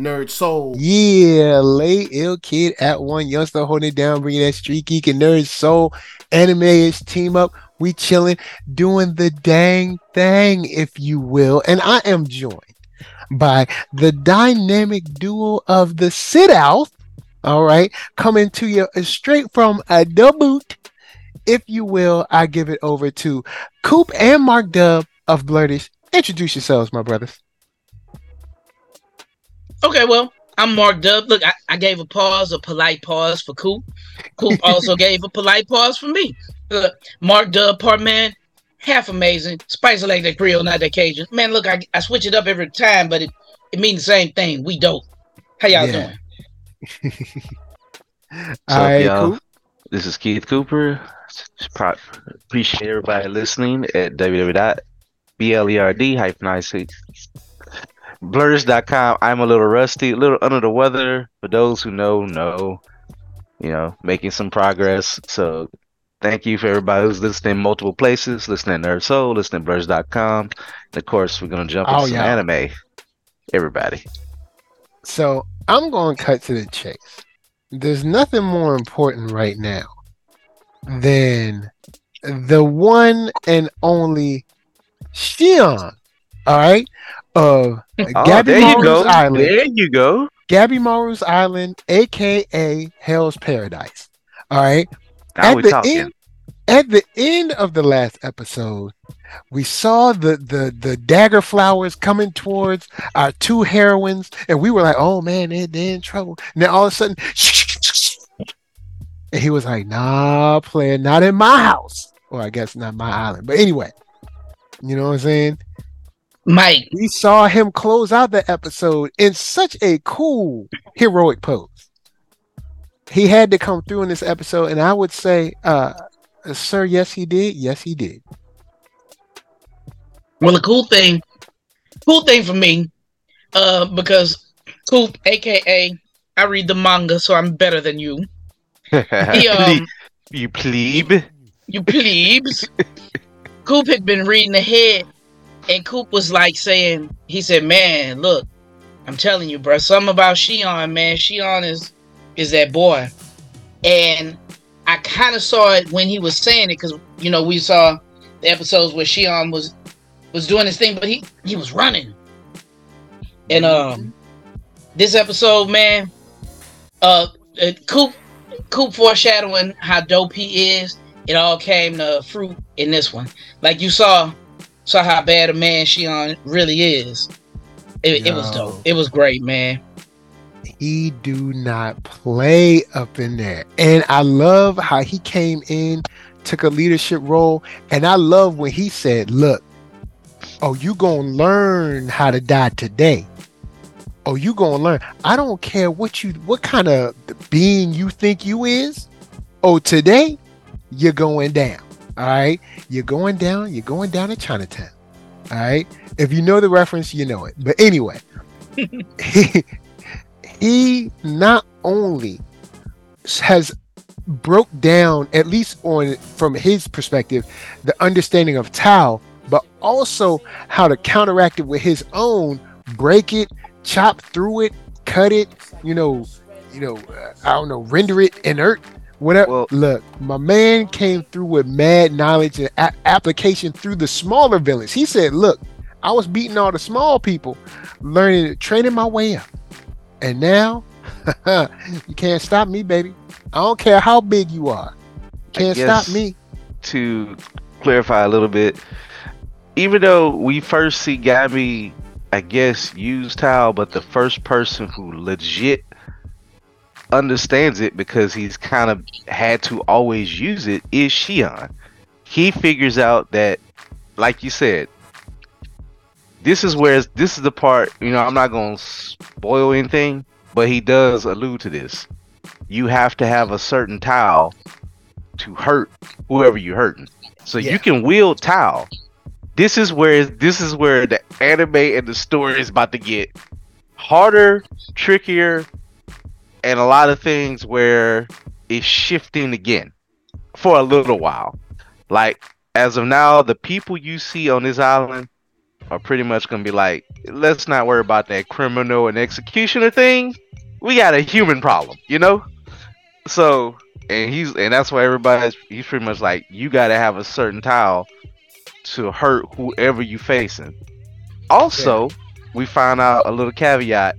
Nerd Soul. Yeah, lay ill kid at one youngster holding it down, bringing that street geek and nerd soul anime is team up. We chilling, doing the dang thing, if you will. And I am joined by the dynamic duo of the sit out. All right, coming to you straight from a boot, if you will. I give it over to Coop and Mark Dub of Blerdish. Introduce yourselves, my brothers. Okay, well, I'm Mark Dub. Look, I, I, gave a pause, a polite pause for Coop. Coop also gave a polite pause for me. Look, Mark Dub, part man, half amazing. Spicy like that Creole, not that Cajun. Man, look, I, I switch it up every time, but it, it means the same thing. We dope. How y'all yeah. doing? What's up, y'all? Coop? This is Keith Cooper. Appreciate everybody listening at www.blerd-ic blurs.com. I'm a little rusty, a little under the weather. For those who know, know, you know, making some progress. So thank you for everybody who's listening multiple places, listening to Nerd Soul, listening to blurs.com. And of course, we're going to jump into oh, some yeah. anime. Everybody. So I'm going to cut to the chase. There's nothing more important right now than the one and only Shion. All right of oh, Gabimaru's Island. There you go. Gabimaru's Island, aka Hell's Paradise. All right. Now at the talking. end, at the end of the last episode, we saw the the the dagger flowers coming towards our two heroines, and we were like, "Oh man, they're, they're in trouble." And then all of a sudden, and he was like, "Nah, player, not in my house." Or I guess not my island, but anyway, you know what I'm saying? Mike. We saw him close out the episode in such a cool, heroic pose. He had to come through in this episode, and I would say, uh, sir, yes, he did. Yes, he did. Well, the cool thing, cool thing for me, uh, because Coop, aka I read the manga, so I'm better than you. he, um, you plebe. You plebes. Coop had been reading ahead and Coop was like saying, he said, "Man, look, I'm telling you, bro, something about Shion, man. Shion is is that boy." And I kind of saw it when he was saying it because you know we saw the episodes where Shion was was doing his thing, but he he was running. And um, this episode, man, uh, uh Coop Coop foreshadowing how dope he is. It all came to fruit in this one. Like you saw saw how bad a man Shion really is. It, it was dope. It was great, man. He do not play up in there, and I love how he came in, took a leadership role, and I love when he said, "Look, oh, you gonna learn how to die today." Oh, you gonna learn. I don't care what you what kind of being you think you is. Oh, today you're going down. All right. You're going down, you're going down to Chinatown. All right. If you know the reference, you know it. But anyway, he, he not only has broke down, at least on from his perspective, the understanding of Tao, but also how to counteract it with his own, break it, chop through it, cut it, you know, you know, uh, I don't know, render it inert Whatever. Well, Look, my man came through with mad knowledge and a- application through the smaller villains. He said, "Look, I was beating all the small people, learning, training my way up, and now you can't stop me, baby. I don't care how big you are. Can't stop me." To clarify a little bit, even though we first see Gabby, I guess, use Tao, but the first person who legit understands it because he's kind of had to always use it is Shion. He figures out that, like you said, this is where this is the part. You know, I'm not gonna spoil anything, but he does allude to this. You have to have a certain Tao to hurt whoever you're hurting. So yeah. you can wield Tao. This is where this is where the anime and the story is about to get harder, trickier, and a lot of things where it's shifting again for a little while. Like as of now, the people you see on this island, are pretty much gonna be like, let's not worry about that criminal and executioner thing. We got a human problem, you know. So, and he's and that's why everybody's he's pretty much like, you got to have a certain Tao to hurt whoever you facing. Also, we found out a little caveat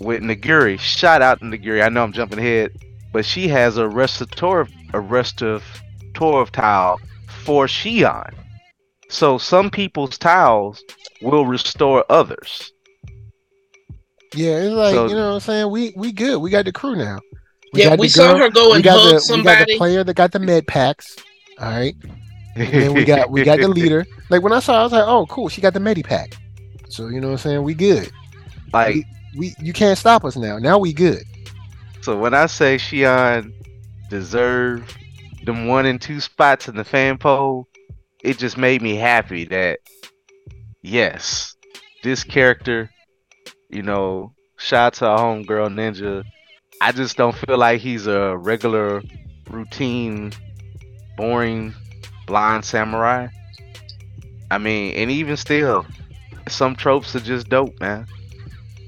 with Naguri. Shout out to Naguri. I know I'm jumping ahead, but she has a restorative a restorative Tao for Shion. So some people's Taos will restore others. Yeah, it's like So- you know what I'm saying. We we good. We got the crew now. We yeah, got we saw girl- her go we and got hug the we got the somebody. player that got the med packs. All right. And then we got we got the leader. Like when I saw, it, I was like, oh, cool. She got the medi pack. So you know what I'm saying. We good. like We you can't stop us now. Now we good. so when I say Shion deserved them one and two spots in the fan poll, it just made me happy that yes, this character, you know, shout out to our homegirl Ninja. I just don't feel like he's a regular, routine, boring, blind samurai. I mean, and even still, some tropes are just dope, man.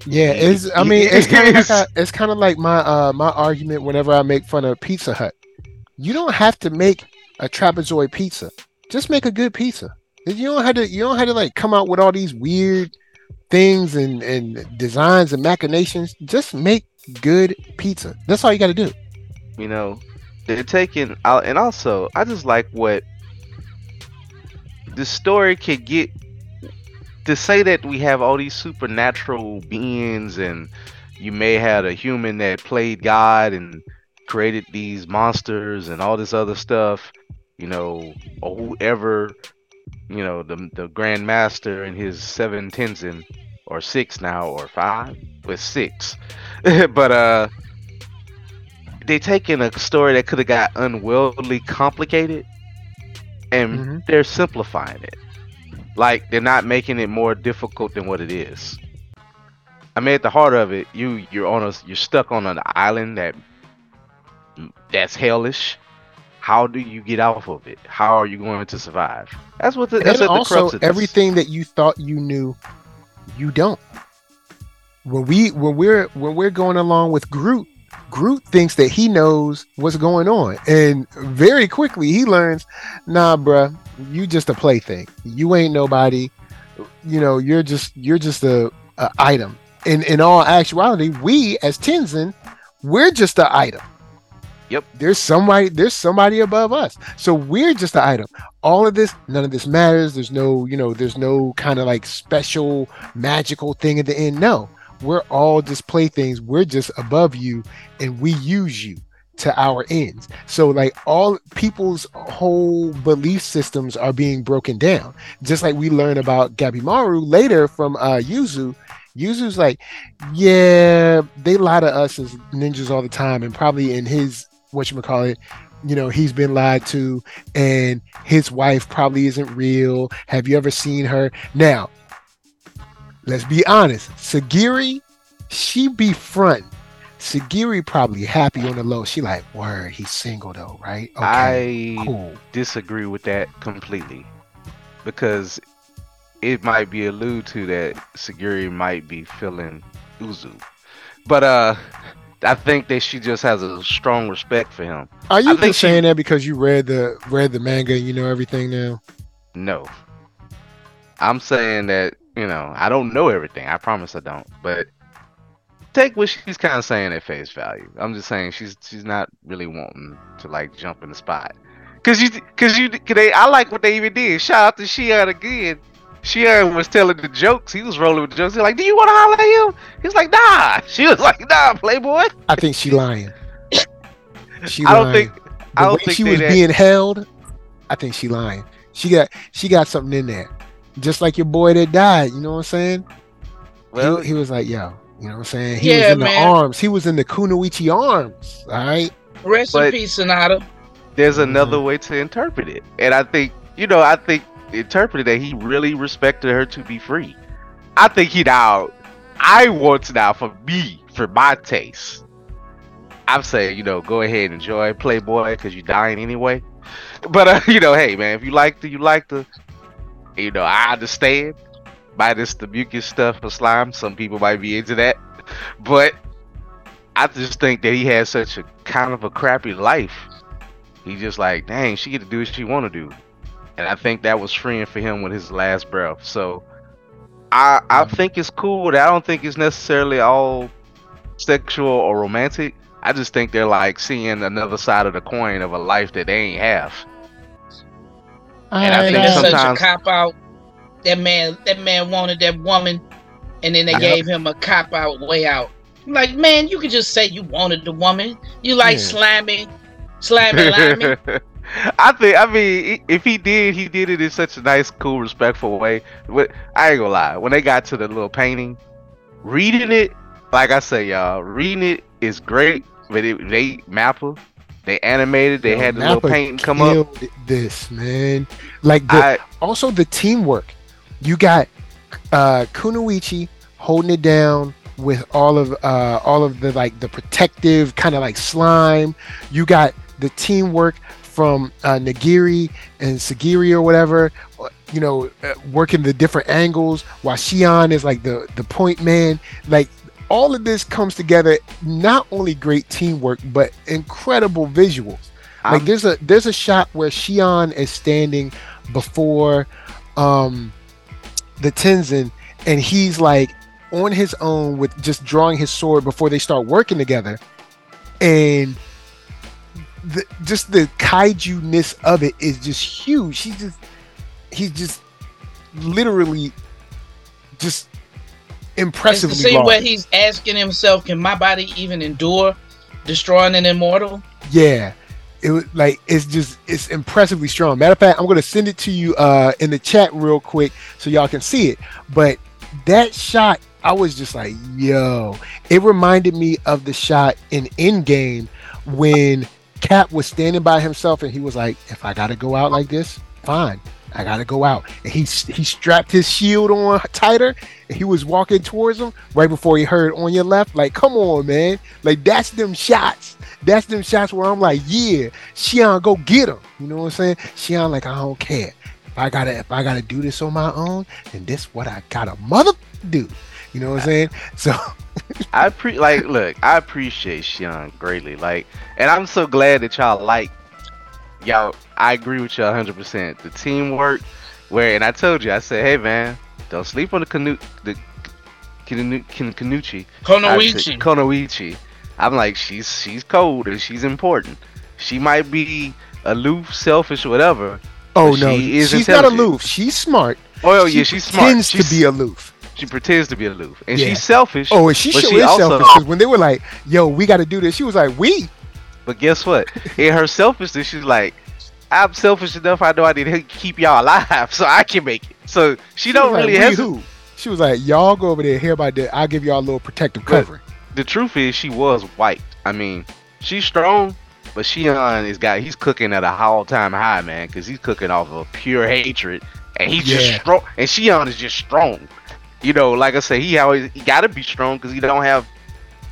Yeah, it's. I mean, it's kind of like a, it's kind of like my uh my argument whenever I make fun of Pizza Hut. You don't have to make a trapezoid pizza. Just make a good pizza. You don't have to. You don't have to like come out with all these weird things and and designs and machinations. Just make good pizza. That's all you got to do. you know they're taking out and also i just like what the story can get to say that we have all these supernatural beings and you may have a human that played god and created these monsters and all this other stuff you know or whoever you know the the grand master and his seven Tensen or six now or five with six but uh they taking a story that could have got unworldly complicated and Mhm. they're simplifying it like they're not making it more difficult than what it is. I mean at the heart of it you you're on a you're stuck on an island that that's hellish. How do you get off of it? How are you going to survive? That's what the, that's and what the also crux of this. everything that you thought you knew, you don't. When we when we're when we're going along with Groot, Groot thinks that he knows what's going on, and very quickly he learns, nah, bruh, you just a plaything. You ain't nobody. You know, you're just you're just a, a item. In in all actuality, we as Tensen, we're just an item. Yep. There's somebody there's somebody above us. So we're just an item. All of this, none of this matters. There's no, you know, there's no kind of like special magical thing at the end. No. We're all just playthings. We're just above you and we use you to our ends. So like all people's whole belief systems are being broken down. Just like we learn about Gabimaru later from uh Yuzu. Yuzu's like, yeah, they lie to us as ninjas all the time, and probably in his what you call it, you know, he's been lied to, and his wife probably isn't real. Have you ever seen her? Now, let's be honest. Sagiri, she be front. Sagiri probably happy on the low. She like, word, he's single though, right? Okay, i cool. disagree with that completely because it might be allude to that Sagiri might be feeling Uzu. But uh I think that she just has a strong respect for him. Are you just she- saying that because you read the read the manga and you know everything now? No. I'm saying that, you know, I don't know everything. I promise I don't. But take what she's kind of saying at face value. I'm just saying she's she's not really wanting to like jump in the spot. Cause you, cause you, cause they, I like what they even did. Shout out to Shion again. Shion was telling the jokes. He was rolling with the jokes. He's like, "Do you want to holler at him?" He's like, "Nah." She was like, "Nah, Playboy." I think she lying. She I don't lying. think. the I don't way think she was that- being held, I think she lying. She got she got something in there. Just like your boy that died, you know what I'm saying? Well, he, he was like, yo, you know what I'm saying? He was Yeah, in the arms. He was in the Kunoichi arms. All right. Rest But- in peace, Senta. there's another Mm-hmm. way to interpret it. And I think, you know, I think interpreted that he really respected her to be free. I think he now, I want now for me, for my taste. I'm saying, you know, go ahead and enjoy Playboy because you're dying anyway. But, uh, you know, hey, man, if you like the, you like the, you know, I understand. Minus the mucus stuff for slime. Some people might be into that, but I just think that he has such a kind of a crappy life. He just like, dang, she get to do what she want to do, and I think that was freeing for him with his last breath. So, I I mm-hmm. think it's cool. But I don't think it's necessarily all sexual or romantic. I just think they're like seeing another side of the coin of a life that they ain't have. And I I think think that's such a sometimes- cop out. That man, that man wanted that woman, and then they Yep. gave him a cop out way out. Like, man, you could just say you wanted the woman. You like Yeah. slamming, slamming, liming. I think I mean if he did, he did it in such a nice, cool, respectful way. But I ain't gonna lie, when they got to the little painting, reading it, like I say, y'all, reading it is great. But it, they Mappa, they animated, they Yo, had the little painting come up. This man, like the I also the teamwork. You got uh Kunoichi holding it down with all of uh all of the like the protective kind of like slime. You got the teamwork from uh, Nagiri and Sagiri or whatever, uh, you know, uh, working the different angles while Shion is like the the point man. Like all of this comes together. Not only great teamwork, but incredible visuals like there's a there's a shot where Shion is standing before um the Tensen and he's like on his own with just drawing his sword before they start working together and the, just the kaiju ness of it is just huge he's just he's just literally just It's the impressively scene where he's asking himself, "Can my body even endure destroying an immortal?" Yeah. It was like it's just it's impressively strong. Matter of fact, I'm gonna send it to you uh in the chat real quick so y'all can see it. But that shot, I was just like, yo. It reminded me of the shot in Endgame when Cap was standing by himself and he was like, if I gotta go out like this, fine. I gotta go out. And he he strapped his shield on tighter and he was walking towards him right before he heard on your left. Like, come on, man. Like that's them shots. That's them shots where I'm like, yeah, Shion, go get him. You know what I'm saying? Shion, like, I don't care. If I gotta if I gotta do this on my own, then this what I gotta mother do. You know what I'm saying? So I pre like look, I appreciate Sean greatly. Like, and I'm so glad that y'all like y'all. I agree with y'all 100. percent The teamwork, where and I told you, I said, hey man, don't sleep on the canoe, the Kinu- Kin- Kanuchi, Konoichi. Konoichi. I'm like, she's she's cold and she's important. She might be aloof, selfish, whatever. oh no, she is she's not aloof. She's smart. Oh she yeah, she's smart. pretends She's, to be aloof. she pretends to be aloof, and Yeah. she's selfish. Oh, and she sure she is also- selfish because when they were like, "Yo, we got to do this," she was like, "We." But guess what? In her selfishness, she's like, I'm selfish enough. I know I need to keep y'all alive, so I can make it. So she, don't really like, "We hesitate. who?" She was like, "Y'all go over there, hear about that. I'll give y'all a little protective covering." The truth is, she was white. I mean, she's strong, but Shion is got he's cooking at a all time high, man, because he's cooking off of pure hatred, and he's Yeah. just strong. And Shion is just strong. You know, like I said, he always he got to be strong because he don't have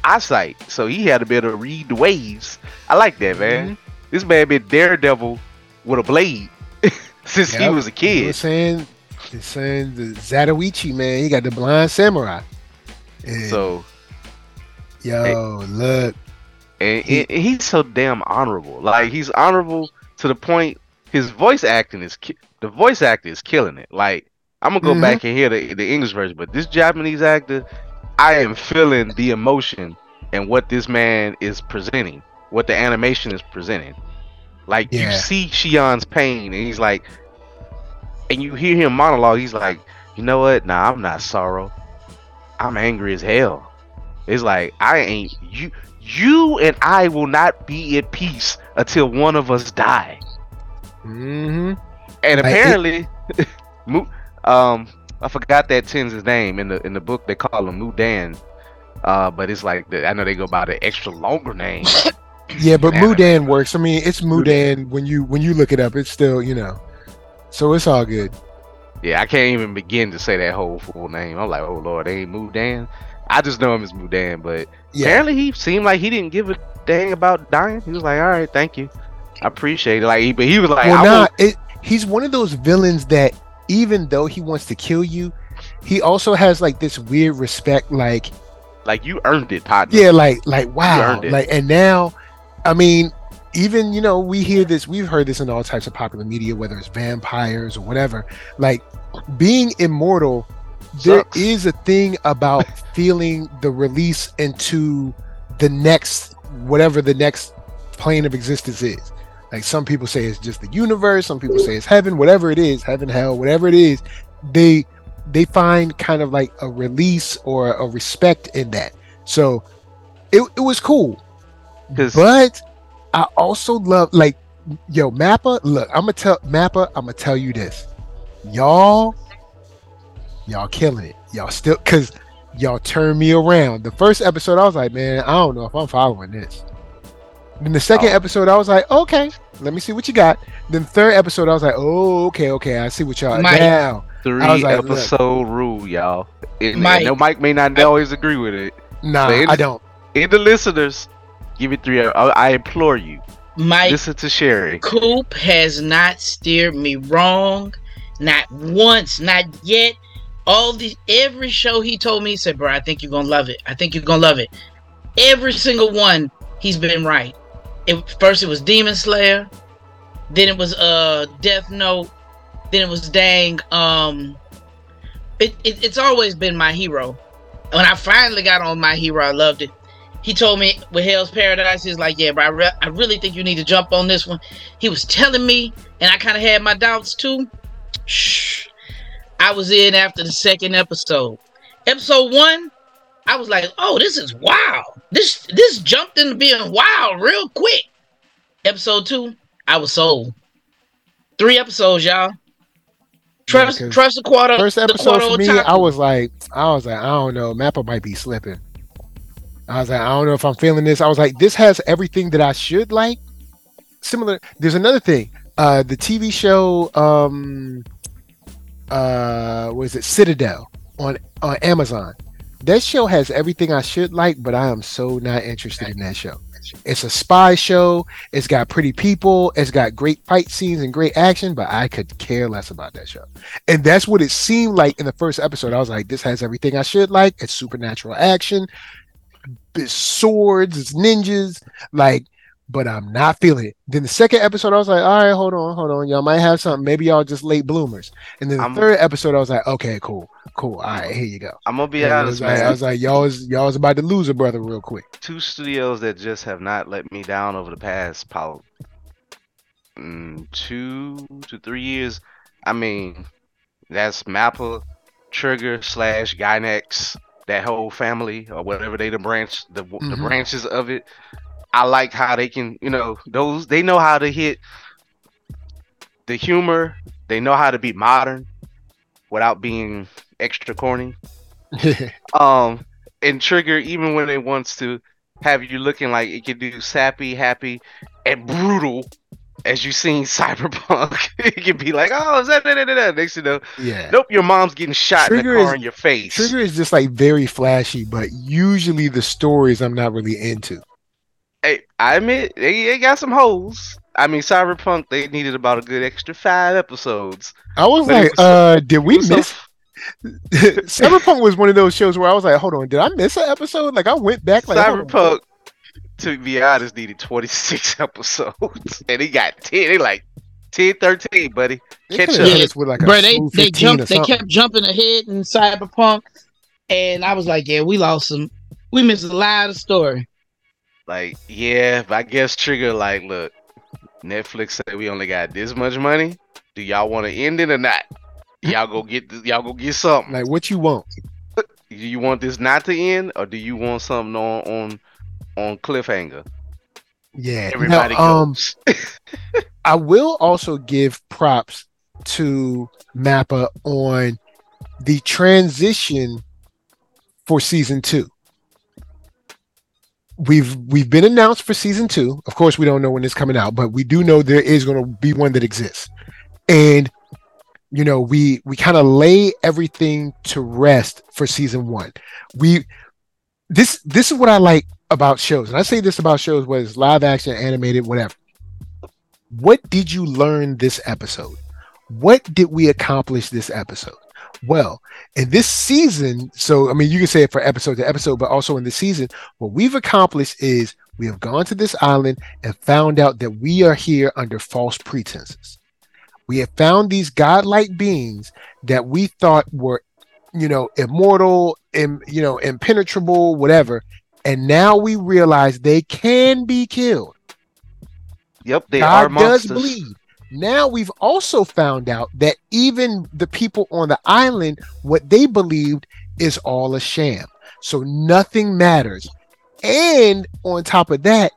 eyesight, so he had to be able to read the waves. I like that, man. Mm-hmm. This man been daredevil with a blade since he was a You know kid. saying? Saying the Zatoichi man, he got the blind samurai. And, So yo, look, and, He- and he's so damn honorable. Like he's honorable to the point his voice acting is ki- the voice actor is killing it. Like I'm gonna go Mhm. back and hear the the English version, but this Japanese actor, I am feeling the emotion and what this man is presenting, what the animation is presenting. Like you see Shion's pain, and he's like, and you hear him monologue. He's like, you know what? Nah, I'm not sorrow. I'm angry as hell. It's like I ain't you. You and I will not be at peace until one of us die. hmm And apparently, Mu, um, I forgot that Ten's name in the in the book. They call him Mudan, uh, but it's like the, I know they go by the extra longer name. yeah, but Mudan works. I mean, it's Mudan when you when you look it up. It's still you know, so it's all good. yeah, I can't even begin to say that whole full name. I'm like, oh lord, they ain't Mudan. I just know him as Mudan, but Yeah, apparently he seemed like he didn't give a dang about dying. He was like, all right, thank you, I appreciate it. Like, he, but he was like, well, nah, it, he's one of those villains that even though he wants to kill you, he also has like this weird respect, like Like you earned it, partner. yeah, like like wow, like and now, I mean, even you know we hear this, we've heard this in all types of popular media, whether it's vampires or whatever. Like being immortal, there Sucks. is a thing about feeling the release into the next whatever the next plane of existence is. Like some people say it's just the universe, some people say it's heaven, whatever it is, heaven, hell, whatever it is, they they find kind of like a release or a respect in that. So it, it was cool. But I also love like yo, Mappa, look, I'm gonna tell Mappa, I'm gonna tell you this. Y'all, y'all killing it. Y'all still cause y'all turned me around. The first episode, I was like, man, I don't know if I'm following this. Then the second Oh. episode, I was like, okay, let me see what you got. Then third episode, I was like, oh, okay, okay, I see what y'all Mike. now. Three I was like, look. episode rule, y'all. And, Mike. and no, Mike may not always agree with it. Nah, But I don't. And the listeners, give it three. I, I implore you, Mike listen to Sherry. Coop has not steered me wrong, not once, not yet. All the every show he told me, he said, "Bro, I think you're gonna love it. I think you're gonna love it." Every single one, he's been right. It, first, it was Demon Slayer, then it was uh Death Note, then it was Dang. Um, it, it it's always been my hero. When I finally got on my hero, I loved it. He told me with Hell's Paradise, he's like, "Yeah, bro, I, re- I really think you need to jump on this one." He was telling me, and I kind of had my doubts too. Shh. I was in after the second episode. Episode one, I was like, "Oh, this is wild. This this jumped into being wild real quick." Episode two, I was sold. Three episodes, y'all. Trust 'cause trust the quarter. First episode quarter for me. I was like, I was like, I don't know, Mappa might be slipping. I was like, I don't know if I'm feeling this. I was like, this has everything that I should like. Similar. There's another thing. Uh, the TV show, um, uh, was it Citadel on on Amazon? That show has everything I should like, but I am so not interested in that show. It's a spy show. It's got pretty people. It's got great fight scenes and great action, but I could care less about that show. And that's what it seemed like in the first episode. I was like, this has everything I should like. It's supernatural action, it's swords, it's ninjas, like, but I'm not feeling it. Then the second episode, I was like, all right, hold on, hold on. Y'all might have something. Maybe y'all just late bloomers. And then the I'm- third episode, I was like, okay, cool, cool. All right, here you go. I'm gonna be And honest, like, I was like, y'all was y'all was about to lose a brother real quick. Two studios that just have not let me down over the past probably mm, two to three years. I mean, that's Mappa, Trigger slash Gainax, that whole family or whatever they the branch the the Mhm. branches of it. I like how they can, you know, those they know how to hit the humor. They know how to be modern without being extra corny. Um, and Trigger, even when it wants to have you looking like it can do sappy, happy, and brutal, as you seen Cyberpunk, it can be like, oh, is that, that, that, that. Next you know, yeah. nope, your mom's getting shot in Trigger the car is- in your face. Trigger is just like very flashy, but usually the stories I'm not really into. Hey, I admit they, they got some holes. I mean, Cyberpunk, they needed about a good extra five episodes. I was But like, was- uh, did we It was so- miss? Cyberpunk was one of those shows where I was like, hold on, did I miss an episode? Like I went back, like hold on. Cyberpunk, to be honest, needed 26 episodes, and he got 10. They like 10, 13, buddy. They catch up. hit us with like a Bro, they they 15 or jumped. They kept jumping ahead in Cyberpunk, and I was like, "Yeah, we lost some. We missed a lot of story." Like, yeah, I guess Trigger, like, look, Netflix said we only got this much money. Do y'all want to end it or not? Y'all go get y'all go get something. Like what you want? Do you want this not to end, or do you want something on on on cliffhanger? Yeah. Everybody now, um, goes. I will also give props to Mappa on the transition for season two. We've we've been announced for season two. Of course, we don't know when it's coming out, but we do know there is going to be one that exists. And you know, we we kind of lay everything to rest for season one. We this this is what I like about shows, and I say this about shows, whether it's live action, animated, whatever what did you learn this episode? What did we accomplish this episode? Well, in this season, so I mean, you can say it for episode to episode, but also in this season, what we've accomplished is we have gone to this island and found out that we are here under false pretenses. We have found these godlike beings that we thought were, you know, immortal and you know, impenetrable, whatever. And now we realize they can be killed. Yep, they are God does monsters. bleed. Now we've also found out that even the people on the island, what they believed is all a sham. So nothing matters. And on top of that,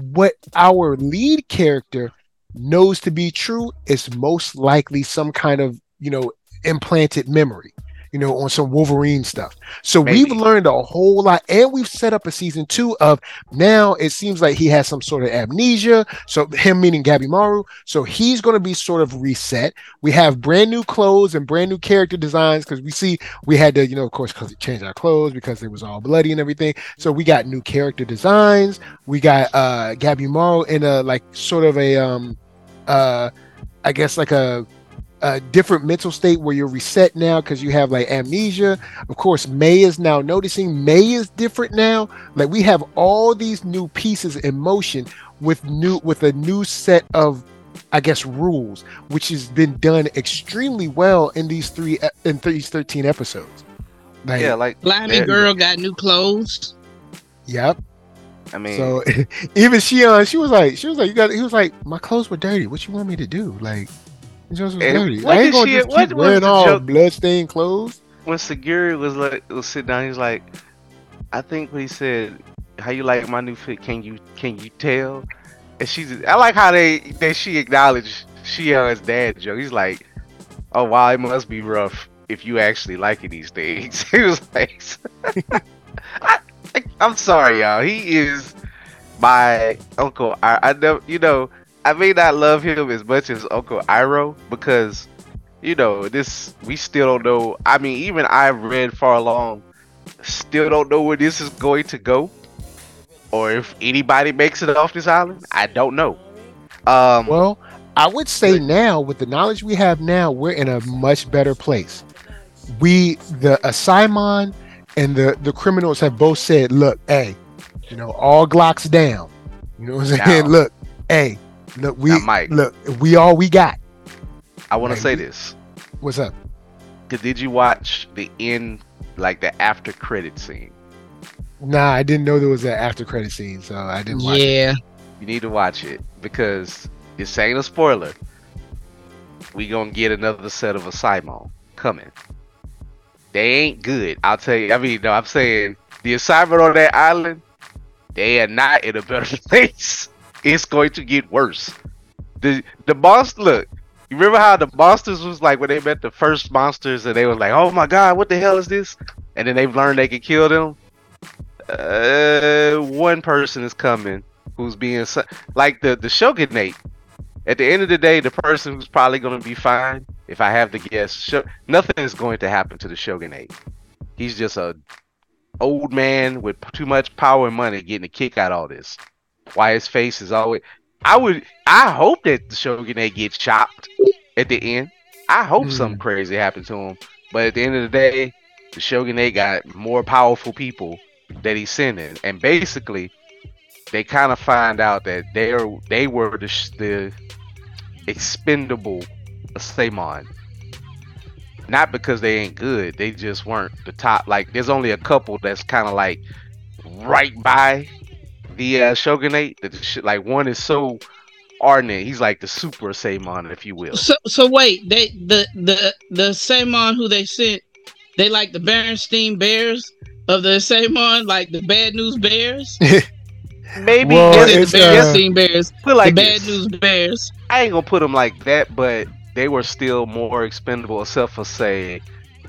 what our lead character knows to be true is most likely some kind of, you know, implanted memory, you know, on some Wolverine stuff. So Maybe. we've learned a whole lot and we've set up a season two of now it seems like he has some sort of amnesia. So him meaning Gabimaru. So he's going to be sort of reset. We have brand new clothes and brand new character designs because we see we had to, you know, of course, because change our clothes because it was all bloody and everything. So we got new character designs. We got uh Gabimaru in a like sort of a um uh I guess like a a different mental state where you're reset now because you have like amnesia. Of course, May is now noticing May is different now. Like we have all these new pieces in motion with new with a new set of I guess rules, which has been done extremely well in these three in these 13 episodes. Like, Yeah, like Blimey Yeah. girl got new clothes. yep. I mean, So even Shion, she was like, she was like, you got. He was like, my clothes were dirty. What you want me to do? Like, it just was dirty. what I ain't gonna she- just keep was wearing all joke? bloodstained clothes. when Sagiri was like was sitting down, he was like, I think what he said, how you like my new fit? Can you can you tell? And she's I like how they that she acknowledged Shion's dad joke. He's like, Oh wow, it must be rough if you actually liking these things. he was like I, I'm sorry, y'all. He is my uncle. I, I know you know, I may not love him as much as Uncle Iroh because you know, this we still don't know. I mean, even I've read far along, still don't know where this is going to go, or if anybody makes it off this island. I don't know. Um, Well, I would say now, with the knowledge we have now, we're in a much better place. We, the uh, Simon and the the criminals have both said, "Look, hey, you know, all Glocks down. You know what I'm saying? Now- look, hey, look, we Now, Mike. look, we all we got. I want to say this. What's up? Did you watch the end, like the after credit scene? Nah, I didn't know there was an after credit scene, so I didn't watch. it. Yeah. You need to watch it because this ain't a spoiler. We gonna get another set of a Simon coming. They ain't good. I'll tell you. I mean, no, I'm saying the assignment on that island, they are not in a better place. It's going to get worse. The the monster look. You remember how the monsters was like when they met the first monsters and they were like, "Oh my god, what the hell is this?" And then they've learned they can kill them. Uh, one person is coming who's being like the the shogunate. At the end of the day, the person who's probably going to be fine, if I have to guess, Sho- nothing is going to happen to the shogunate. He's just a old man with too much power and money getting a kick out of all this. Why his face is always. I would. I hope that the shogunate gets chopped at the end. I hope Hmm. something crazy happened to him. But at the end of the day, the shogunate got more powerful people that he's sending, and basically, they kind of find out that they're they were the the expendable Samon. Not because they ain't good, they just weren't the top. Like, there's only a couple that's kind of like right by the uh, shogunate. That the sh- like one is so ardent, he's like the super Samon, if you will. So so wait, they the the the Samon who they sent, they like the Berenstein Bears of the Samon, like the Bad News Bears. Maybe Well, Or yes, the it's, uh, Bears, put like the Bad this. News Bears. I ain't gonna put them like that, but they were still more expendable, except for say,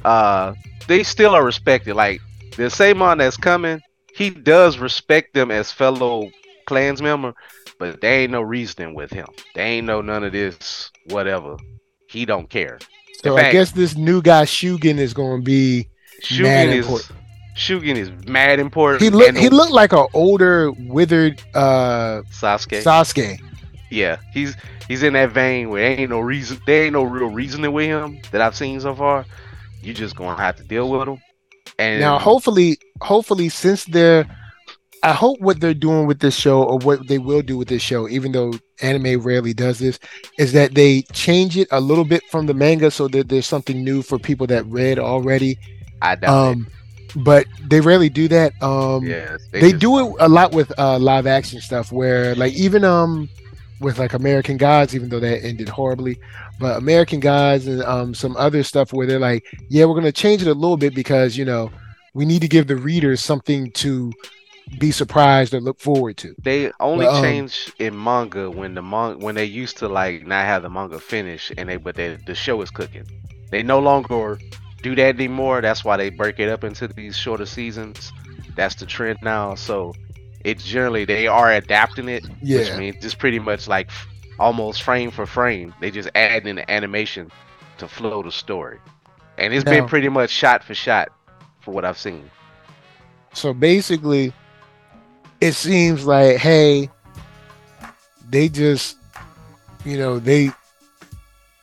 uh, they still are respected. Like the Samon that's coming, he does respect them as fellow clans member, but there ain't no reasoning with him. They ain't no none of this whatever. He don't care. So In I guess this new guy Shugen is going to be. Shugen Mad is important. Shugen is mad important. He look he looked like an older, withered uh Sasuke. Sasuke. yeah, he's he's in that vein where there ain't no reason, there ain't no real reasoning with him that I've seen so far. you just gonna have to deal with them. And Now, hopefully, hopefully, since they're, I hope what they're doing with this show, or what they will do with this show, even though anime rarely does this, is that they change it a little bit from the manga, so that there's something new for people that read already. I doubt Um, but they rarely do that. Um, it. Yeah, they, just do it a lot with uh, live action stuff, where like even um with like American Gods, even though that ended horribly, but American Gods and um some other stuff where they're like, yeah, we're gonna change it a little bit because you know we need to give the readers something to be surprised or look forward to. They only But, um, change in manga when the mon- when they used to like not have the manga finished and they but they, the show is cooking. They no longer do that anymore. That's why they break it up into these shorter seasons. That's the trend now. So it's generally they are adapting it, which means just pretty much like almost frame for frame. They just add in the animation to flow the story, and it's been pretty much shot for shot for what I've seen. so basically, it seems like hey, they just you know they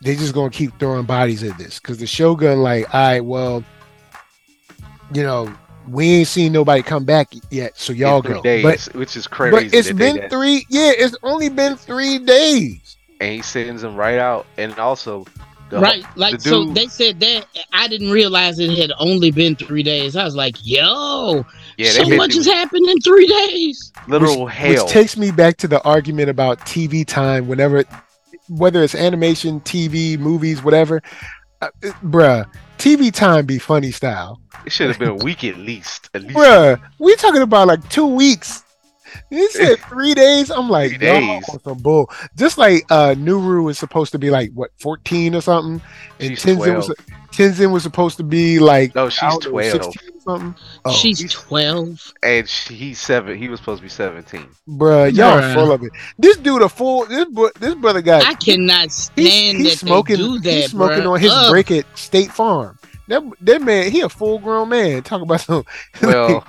they just gonna keep throwing bodies at this because the shogun like all right well you know we ain't seen nobody come back yet so y'all go days, but which is crazy. but it's that they been three yeah it's only been three days and he sends them right out. And also, the, right. Like the so dude- they said that I didn't realize it had only been three days. I was like, yo, Yeah, so much has happened in three days. literal which, hell. which takes me back to the argument about tv time whenever whether it's animation tv movies whatever uh, it- bruh tv time be funny style it should have been a week at least. At least Bruh, we talking about like two weeks. You said three days. I'm like, Three y'all days. some bull. Just like uh Nuru was supposed to be like what 14 or something, and She's Tenzin was Tenzin was supposed to be like no, she's twelve, 16 or something. Oh, She's twelve. and she, he's seven. He was supposed to be seventeen. bruh, y'all Bruh. full of it. This dude a fool. This bro, this brother got I cannot he's, stand he's that smoking. they do that. he's smoking bruh. on his Ugh. break at State Farm. That that man, he a full grown man. Talk about some. Well,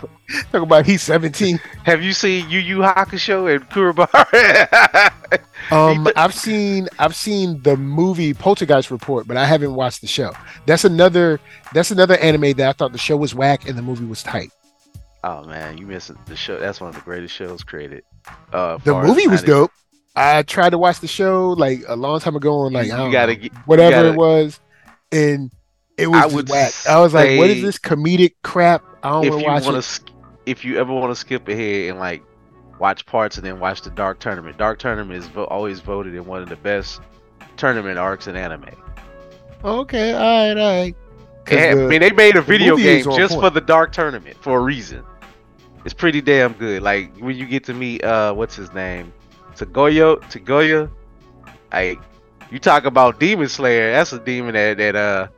talk about he's 17. have you seen Yu Yu Hakusho and Kuwabara? Um, I've seen I've seen the movie Poltergeist Report, but I haven't watched the show. That's another that's another anime that I thought the show was whack and the movie was tight. oh man, you missing the show? That's one of the greatest shows created. Uh, The movie was 90s. dope. I tried to watch the show like a long time ago and like You- I you don't gotta know, get- whatever gotta- it was, and it was I would whack. I was like, what is this comedic crap? I don't want to watch want it. if you ever want to skip ahead and like watch parts and then watch the Dark Tournament, Dark Tournament is vo- always voted in one of the best tournament arcs in anime. Okay, all right, all right. Yeah, the- I mean, they made a video game just point. for the Dark Tournament for a reason. It's pretty damn good. Like when you get to meet uh, what's his name, Tagoyo, Tagoya. Like you talk about Demon Slayer, that's a demon that that uh,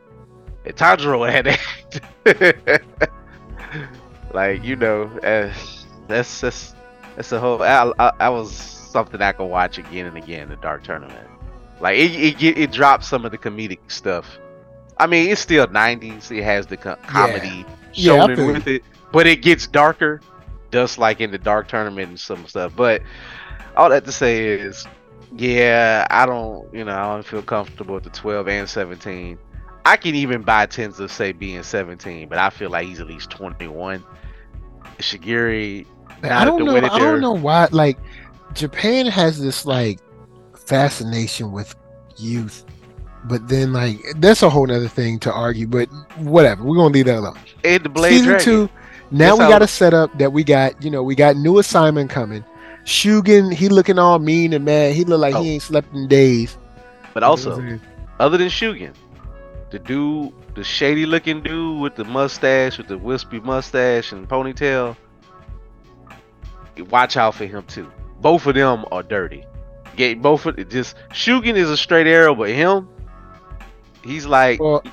Tanjiro had. like you know, uh, that's that's that's a whole. I, I, I was something I could watch again and again. The Dark Tournament. Like it, it, it drops some of the comedic stuff. I mean, it's still '90s. It has the co- comedy Yeah, shonen feel with it, but it gets darker, just like in the Dark Tournament and some stuff. But all that to say is, yeah, I don't, you know, I don't feel comfortable with the 12 and 17. I can even buy Tenzo say being 17, but I feel like he's at least 21. Shigiri, I don't know. I don't know why. Like Japan has this like fascination with youth, but then like that's a whole nother thing to argue. But whatever, we're gonna leave that alone. and the Blade Season Dragon. two. Now That's we got a setup that we got. You know, we got new assignment coming. Shugen, he looking all mean and mad. He look like Oh. he ain't slept in days. But You know what also, other than Shugen, the dude, the shady looking dude with the mustache, with the wispy mustache and ponytail, watch out for him too. Both of them are dirty. Get both of just Shugen is a straight arrow, but him, he's like Well,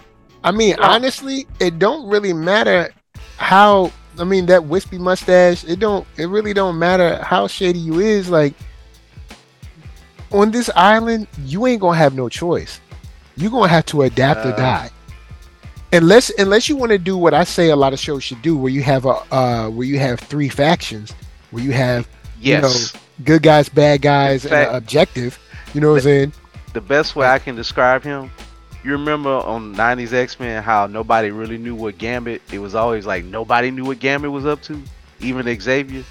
I mean, Well- honestly, it don't really matter how. I mean, that wispy mustache. It don't. It really don't matter how shady you is. Like on this island, you ain't gonna have no choice. You gonna have to adapt or Uh. die. Unless, unless you want to do what I say a lot of shows should do, where you have a, uh, where you have three factions, where you have yes. good guys, bad guys, and fact- an objective. You know what I'm saying? the best way I can describe him You remember on '90s X Men how nobody really knew what Gambit? It was always like nobody knew what Gambit was up to, even Xavier.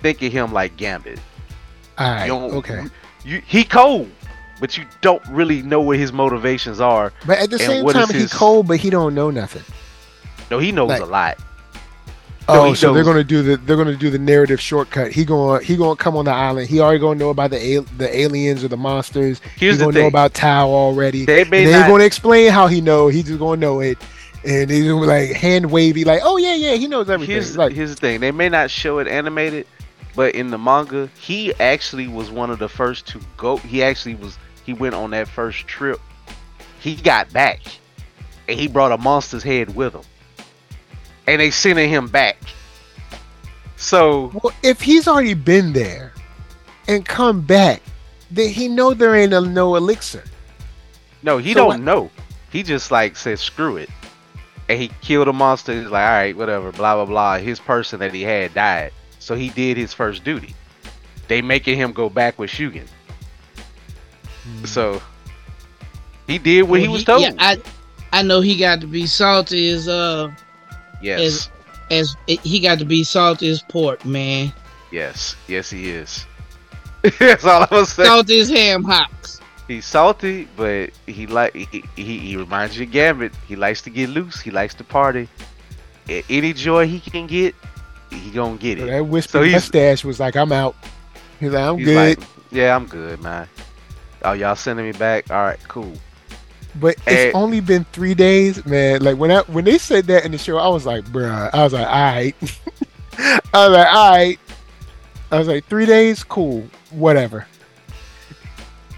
Think of him like Gambit. All right. You Okay. You he cold, but you don't really know what his motivations are. But at the same time, he his- cold, but he don't know nothing. No, he knows Like- a lot. Oh, no, Oh, he so they're gonna do the they're gonna do the narrative shortcut. He going he gonna come on the island. He already gonna know about the the aliens or the monsters. Here's he gonna know about Tao already. they may they ain't not. gonna explain how he know. He's just gonna know it, and he's gonna be like hand wavy, like oh yeah yeah he knows everything. Here's like here's the thing. They may not show it animated, but in the manga, he actually was one of the first to go. He actually was. He went on that first trip. He got back, and he brought a monster's head with him, and they sent him back. So well, if he's already been there and come back, then he know there ain't a no elixir. no, he So don't what- know. He just like said screw it, and he killed a monster. He's like, all right, whatever, blah blah blah. His person that he had died, so he did his first duty. They making him go back with Shugen. So he did what he Well, was told. Yeah, I I know he got to be salty as uh yes, is- as he got to be salty as pork, man. yes, yes, he is. That's all I was saying. Salty as ham hocks. He's salty, but he like he, he, he reminds you of Gambit. He likes to get loose. He likes to party. Any joy he can get, he gonna get So it. that whisper So he's- mustache was like, I'm out. He's like, I'm He's good. like, yeah, I'm good, man. Oh, y'all sending me back? All right, cool. But Eh. it's only been three days, man. Like when I when they said that in the show, I was like, bruh. I was like, all right. I was like, all right. I was like, three days, cool, whatever.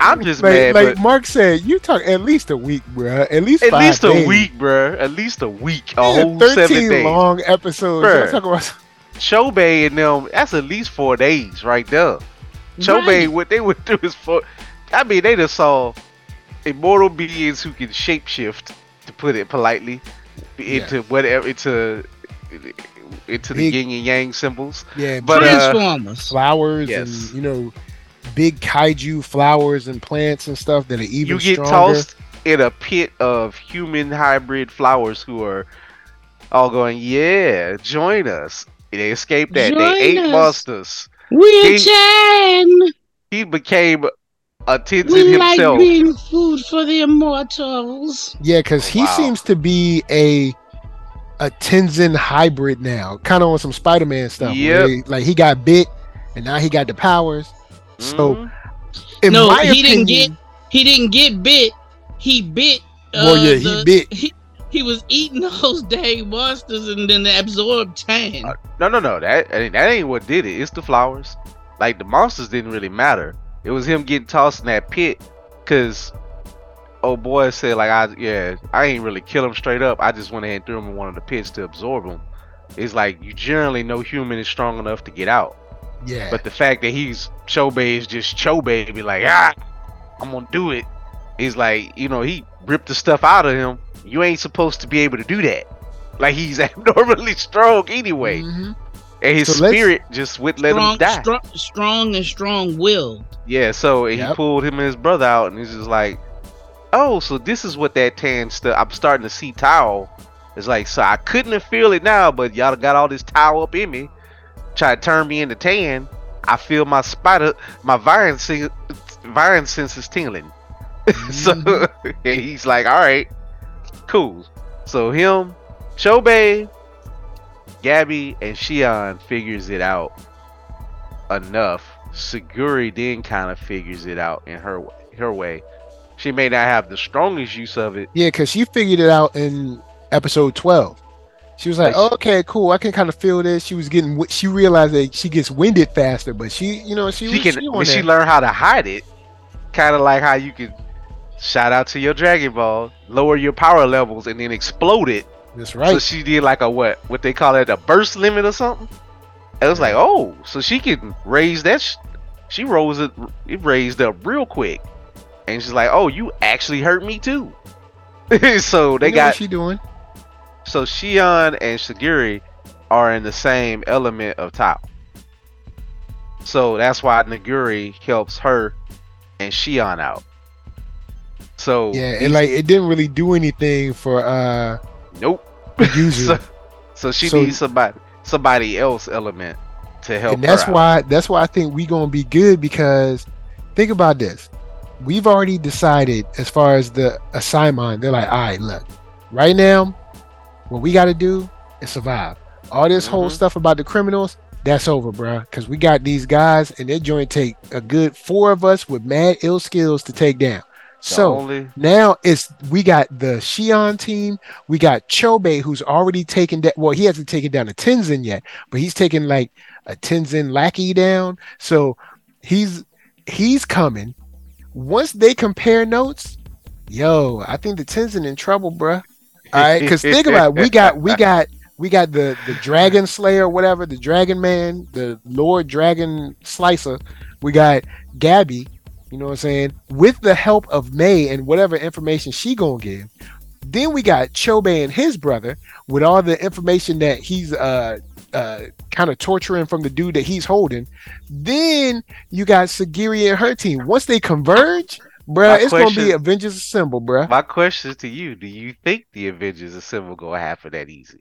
I'm just like, mad, like Mark said, you talk at least a week, bruh. At least at least a days. week, bruh. At least a week. A Yeah, whole seven Thirteen long episodes. Bruh. Talking about Chobei and them, that's at least four days right there. Chobei, Right. what they went through is for. I mean, they just saw immortal beings who can shapeshift, to put it politely, into whatever into into the Big- yin and yang symbols. yeah, But, uh, Transformers. flowers Yes. and you know, big kaiju flowers and plants and stuff that are even you get stronger. tossed in a pit of human hybrid flowers who are all going, "Yeah, join us." They escaped that. Join they ate us. monsters. we he- can. He became a Tensen We like being food for the immortals. Yeah, because he Wow. seems to be a a Tensen hybrid now, kind of on some Spider-Man stuff. Yeah, like he got bit, and now he got the powers. So, in No, my he didn't opinion, He didn't get bit. He bit. Uh, Well, yeah, he the- bit. He, he was eating those dang monsters and then absorbed tan. Uh, no, no, no. That I mean, that ain't what did it. It's the flowers. Like the monsters didn't really matter. It was him getting tossed in that pit, cause oh boy said like I yeah I ain't really kill him straight up. I just went ahead and threw him in one of the pits to absorb him. It's like you generally know human is strong enough to get out, yeah, but the fact that he's Chobei is just Chobei, be like ah I'm gonna do it. He's like you know he ripped the stuff out of him. You ain't supposed to be able to do that. Like he's abnormally strong anyway. Mhm. And his So spirit just would let strong, him die. strong, strong and strong willed. Yeah, so he pulled him and his brother out, and he's just like, "Oh, so this is what that tan stuff." I'm starting to see Tao. It's like, so I couldn't feel it now, but y'all got all this Tao up in me, try to turn me into tan. I feel my spider, my vine, sen- vine sense is tingling. so Mhm. and he's like, "All right, cool." So him, Chobei, Gabby, and Shion figures it out enough. Sagiri then kind of figures it out in her her way. She may not have the strongest use of it. yeah, because she figured it out in episode twelve. She was like, Like- "Okay, cool. I can kind of feel this." She was getting. She realized that she gets winded faster, but she, you know, she, She can, she she learned how to hide it. Kind of like how you can shout out to your Dragon Ball, lower your power levels, and then explode it. That's right. So she did like a what? What they call it, a burst limit or something. And it was like, oh, so she can raise that. Sh- she rose it. It raised up real quick, and she's like, oh, you actually hurt me too. so they You know got what she doing. so Shion and Sagiri are in the same element of Tao. So that's why Nurugai helps her and Shion out. So Yeah, and like it didn't really do anything for uh nope. so, so she So- needs somebody somebody else element to help. and that's why that's why I think we gonna be good because think about this. We've already decided as far as the assignment, they're like, all right, look, right now, what we gotta do is survive. All this whole Mhm. stuff about the criminals, that's over, bruh. Because we got these guys and their joint take a good four of us with mad ill skills to take down. So only now it's we got the Shion team. We got Chobei, who's already taken down. Well, he hasn't taken down a Tensen yet, but he's taken like a Tensen lackey down. So he's he's coming. Once they compare notes, yo, I think the Tensen in trouble, bruh. All right, because think about it. We got we got we got the the Dragon Slayer, whatever, the Dragon Man, the Lord Dragon Slicer. We got Gabby. You know what I'm saying? With the help of May and whatever information she gonna give. Then we got Chobei and his brother with all the information that he's uh uh kind of torturing from the dude that he's holding. Then you got Sagiri and her team. Once they converge, bruh, My it's gonna be Avengers Assemble, bruh. my question is to you: Do you think the Avengers Assemble gonna happen that easy?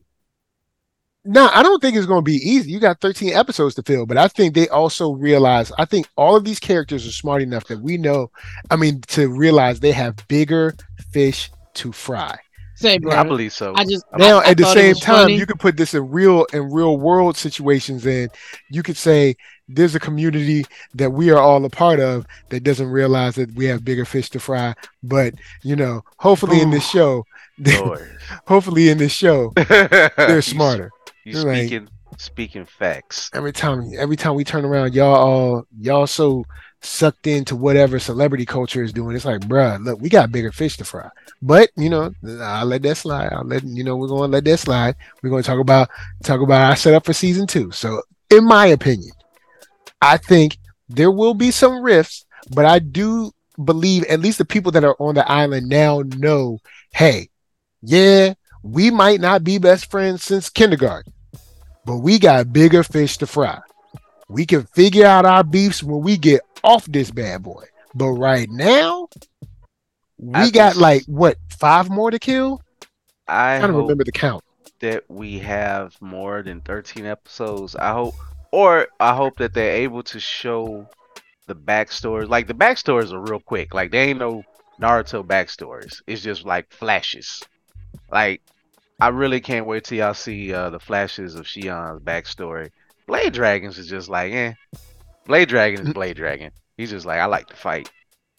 No, I don't think it's going to be easy. You got 13 episodes to fill, but I think they also realize. I think all of these characters are smart enough that we know. I mean, to realize they have bigger fish to fry. Say, bro. I believe so. I just Now, I- I at the same time, funny. you could put this in real in real world situations. And you could say there's a community that we are all a part of that doesn't realize that we have bigger fish to fry. But you know, hopefully in this show, hopefully in this show, They're they're smarter. You like- speaking speaking facts. every time every time we turn around y'all all y'all so sucked into whatever celebrity culture is doing. It's like bruh look we got bigger fish to fry. But you know i'll let that slide. I'll let you know we're going to let that slide. We're going to talk about talk about our setup for season two. So in my opinion i think there will be some rifts but i do believe at least the people that are on the island now know hey yeah we might not be best friends since kindergarten but we got bigger fish to fry. We can figure out our beefs when we get off this bad boy. But right now, we I got like what five more to kill? I I don't remember the count. that we have more than 13 episodes. I hope, or I hope that they're able to show the backstories. Like the backstories are real quick. Like they ain't no Naruto backstories. It's just like flashes. Like I really can't wait till y'all see uh, the flashes of Shion's backstory. Blade Dragons is just like, eh. Blade Dragon is Blade Dragon. He's just like, I like to fight.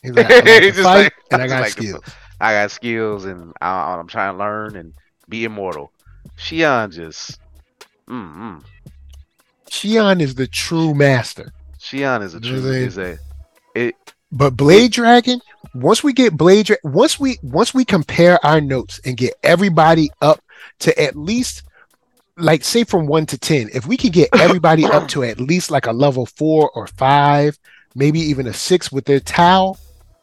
He's like, I like to fight like- and I just got like skills. I got skills and I, I'm trying to learn and be immortal. Shion just, mm mm. Shion is the true master. Shion is a true is a it. But Blade Dragon, once we get Blade Dra- once we once we compare our notes and get everybody up to at least like say from one to ten, if we could get everybody up to at least like a level four or five, maybe even a six with their Tao,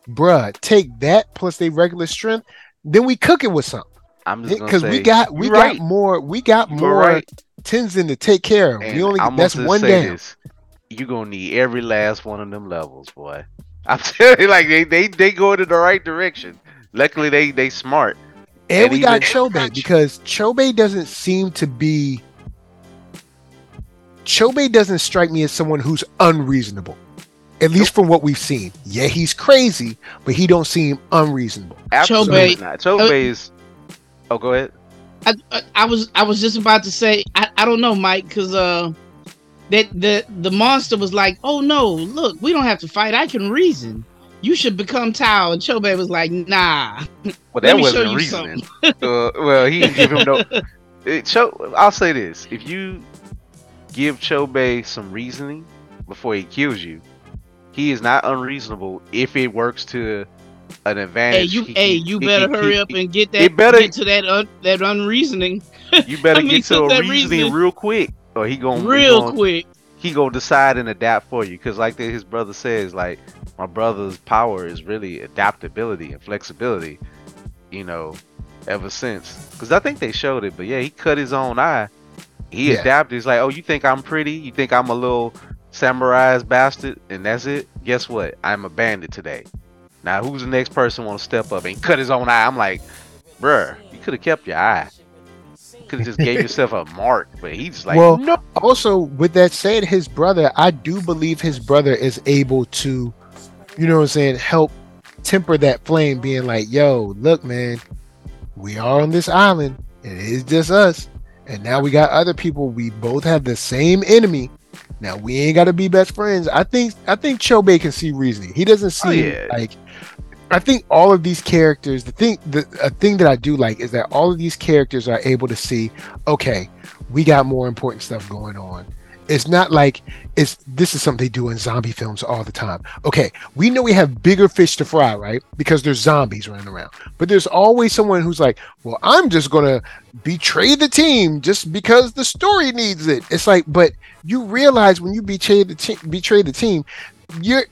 bruh, take that plus their regular strength, then we cook it with something. I'm just Because we got we got right. more we got You are more right. Tensen to take care of. And we only I'm that's one say down. this. You gonna need every last one of them levels, boy. I'm telling you, like they they they going in the right direction. Luckily, they they smart. And, And we got Chobei because Chobei doesn't seem to be. Chobei doesn't strike me as someone who's unreasonable, at least from what we've seen. Yeah, he's crazy, but he don't seem unreasonable. Absolutely Chobei- not. Chobei is. Oh, go ahead. I, I, I was I was just about to say I, I don't know Mike because uh that the the monster was like oh no look we don't have to fight I can reason you should become Tao. And Chobei was like nah. Well, that wasn't reasoning. uh, well, he didn't give him no. It, Cho, I'll say this: if you give Chobei some reasoning before he kills you, he is not unreasonable if it works to an hey advantage. you He- hey you he- better he- hurry he- up and get he that better- get to that un, that unreasoning. You better I mean, get to a reasoning, reasoning. real quick, or he gonna he real gonna- quick. He gonna decide and adapt for you, cause like his brother says, like my brother's power is really adaptability and flexibility. You know, ever since, cause I think they showed it, but yeah, he cut his own eye. He Yeah. adapted. He's like, oh, you think I'm pretty? You think I'm a little samurai's bastard? And that's it. Guess what? I'm a bandit today. Now who's the next person want to step up and cut his own eye? I'm like, bruh, you could have kept your eye. You could have just gave yourself a mark, but he's like, Well, no. also with that said his brother i do believe his brother is able to you know what i'm saying help temper that flame being like yo look man we are on this island and it is just us. And now we got other people. We both have the same enemy. Now we ain't got to be best friends. I think i think chobei can see reasoning. He doesn't Oh, see yeah. like I think all of these characters, the thing, the a thing that I do like is that all of these characters are able to see, okay, we got more important stuff going on. It's not like it's this is something they do in zombie films all the time. Okay, we know we have bigger fish to fry, right? Because there's zombies running around. But there's always someone who's like, well, I'm just gonna betray the team just because the story needs it. It's like, but you realize when you betray the team, betray the team, you're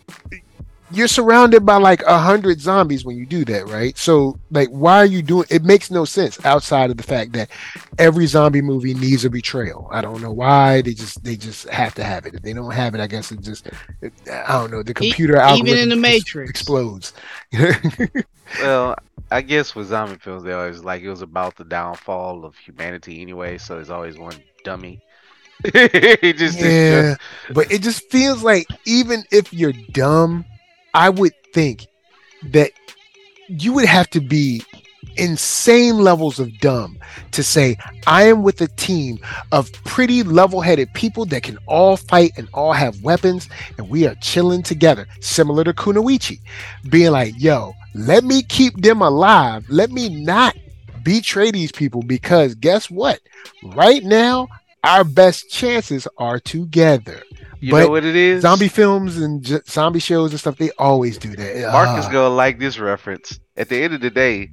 you're surrounded by like a hundred zombies when you do that, right? So like why are you doing it makes no sense outside of the fact that every zombie movie needs a betrayal. I don't know why. They just they just have to have it. If they don't have it, I guess it just it, I don't know. The computer even algorithm in the Matrix. explodes. Well, I guess with zombie films, they always like it was about the downfall of humanity anyway. So there's always one dummy. It just, it's yeah, just- but it just feels like even if you're dumb, I would think that you would have to be insane levels of dumb to say I am with a team of pretty level-headed people that can all fight and all have weapons and we are chilling together. Similar to Kunoichi being like yo let me keep them alive. Let me not betray these people because guess what? Right now our best chances are together you but know what it is? zombie films and j- zombie shows and stuff they always do that Mark is Ah. gonna like this reference. At the end of the day,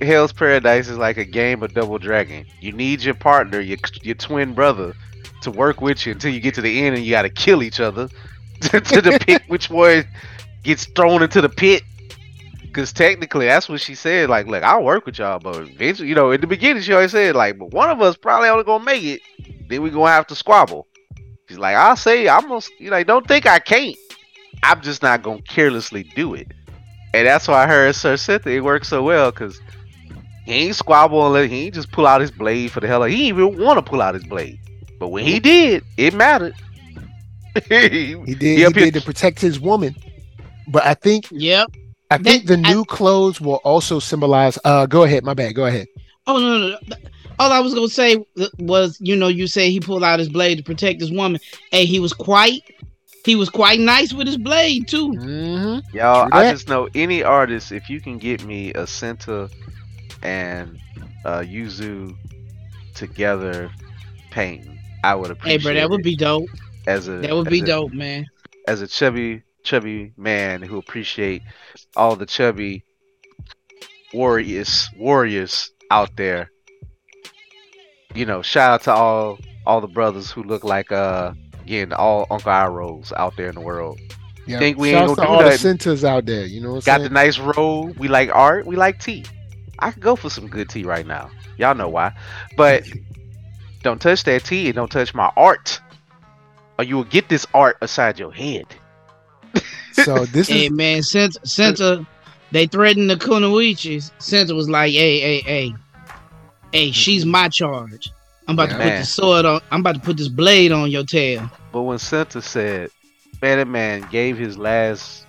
Hell's Paradise is like a game of Double Dragon. You need your partner, your your twin brother, to work with you until you get to the end, and you got to kill each other to, to the pick which one gets thrown into the pit. Because technically, that's what she said. Like, look, I'll work with y'all, but eventually, you know, in the beginning, she always said, like, but one of us probably only gonna make it. Then we gonna have to squabble. She's like, I'll say, I'm gonna, you know, don't think I can't. I'm just not gonna carelessly do it. And that's why I heard Sir Cynthia it works so well because he ain't squabble and let- he ain't just pull out his blade for the hell of He didn't even want to pull out his blade. But when he did, it mattered. he, he did he he- did to protect his woman but i think Yep. i think That- the I- new clothes will also symbolize uh go ahead my bad go ahead Oh no, no, no. All I was gonna say was, you know, you say he pulled out his blade to protect his woman. Hey, he was quite, he was quite nice with his blade too. mm-hmm. Y'all, True I that. just know any artist, if you can get me a Senta and uh, Yuzu together painting, I would appreciate. Hey, bro, that would be dope. as a That would be a- dope, man. as a chubby chubby man who appreciate all the chubby warriors warriors out there. You know, shout out to all all the brothers who look like uh again all Uncle Irohs out there in the world. yeah Think we ain't Shouts gonna to do all the Sentas out there you know what i'm Got saying the nice robe. We like art. We like tea. I could go for some good tea right now. Y'all know why. But don't touch that tea and don't touch my art. Or you will get this art aside your head. so this Hey, is man, since Senta, they threatened the Kunoichis. Senta was like, hey, hey, hey, hey, she's my charge. I'm about to put Man. the sword on. I'm about to put this blade on your tail. But when Senta said, man, that man gave his last,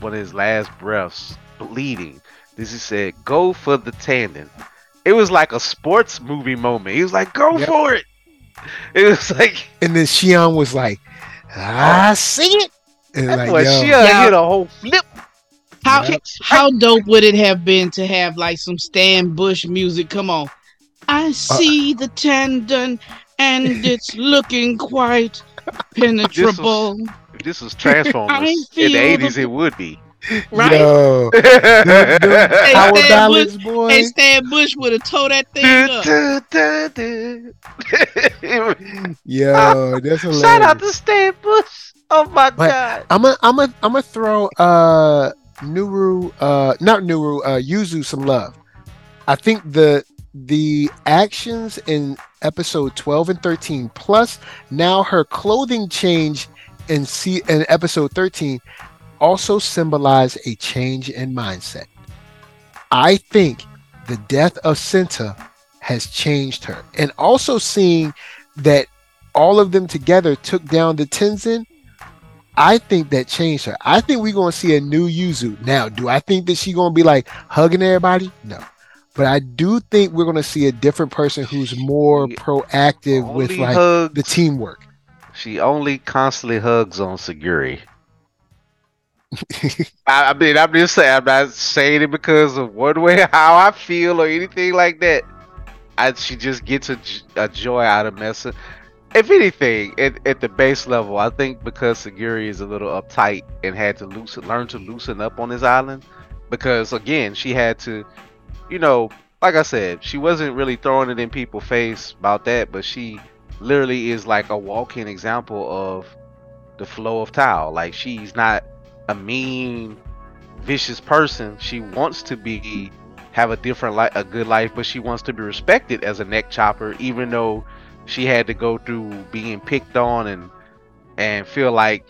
one of his last breaths, bleeding. This he said, go for the tanden. It was like a sports movie moment. He was like, go Yep. for it. It was like, and then Shion was like I oh. see it and that like boy, yo, she Yeah. hit a whole flip. How Yep. how dope would it have been to have like some Stan Bush music? Come on. I see the tanden and it's looking quite penetrable. If this was Transformers in the feel the- 80s, it would be. Right? yo them- them Hey, power Stan ballads boy Hey, Stan Bush would have tore that thing up. yo that's hilarious Shout out to Stan Bush. Oh my But- god. I'm gonna I'm gonna I'm gonna throw uh Nuru uh not Nuru uh Yuzu some love. I think the the actions in episode 12 and 13 plus now her clothing change in see in episode 13 also symbolize a change in mindset. I think the death of Senta has changed her. And also seeing that all of them together took down the Tensen, I think that changed her. I think we're gonna see a new Yuzu. Now, do I think that she's gonna be like hugging everybody? No. But I do think we're gonna see a different person who's more She proactive with like hugs- the teamwork. She only constantly hugs on Sagiri. I, I mean, I'm just saying, I'm not saying it because of one way how I feel or anything like that. I, she just gets a joy out of messing. If anything, at, at the base level, I think because Sagiri is a little uptight and had to loosen, learn to loosen up on his island, because again, she had to, you know, like I said, she wasn't really throwing it in people's face about that, but she literally is like a walking example of the flow of Tao. Like she's not a mean, vicious person. She wants to be have a different life, a good life, but she wants to be respected as a neck chopper, even though she had to go through being picked on and and feel like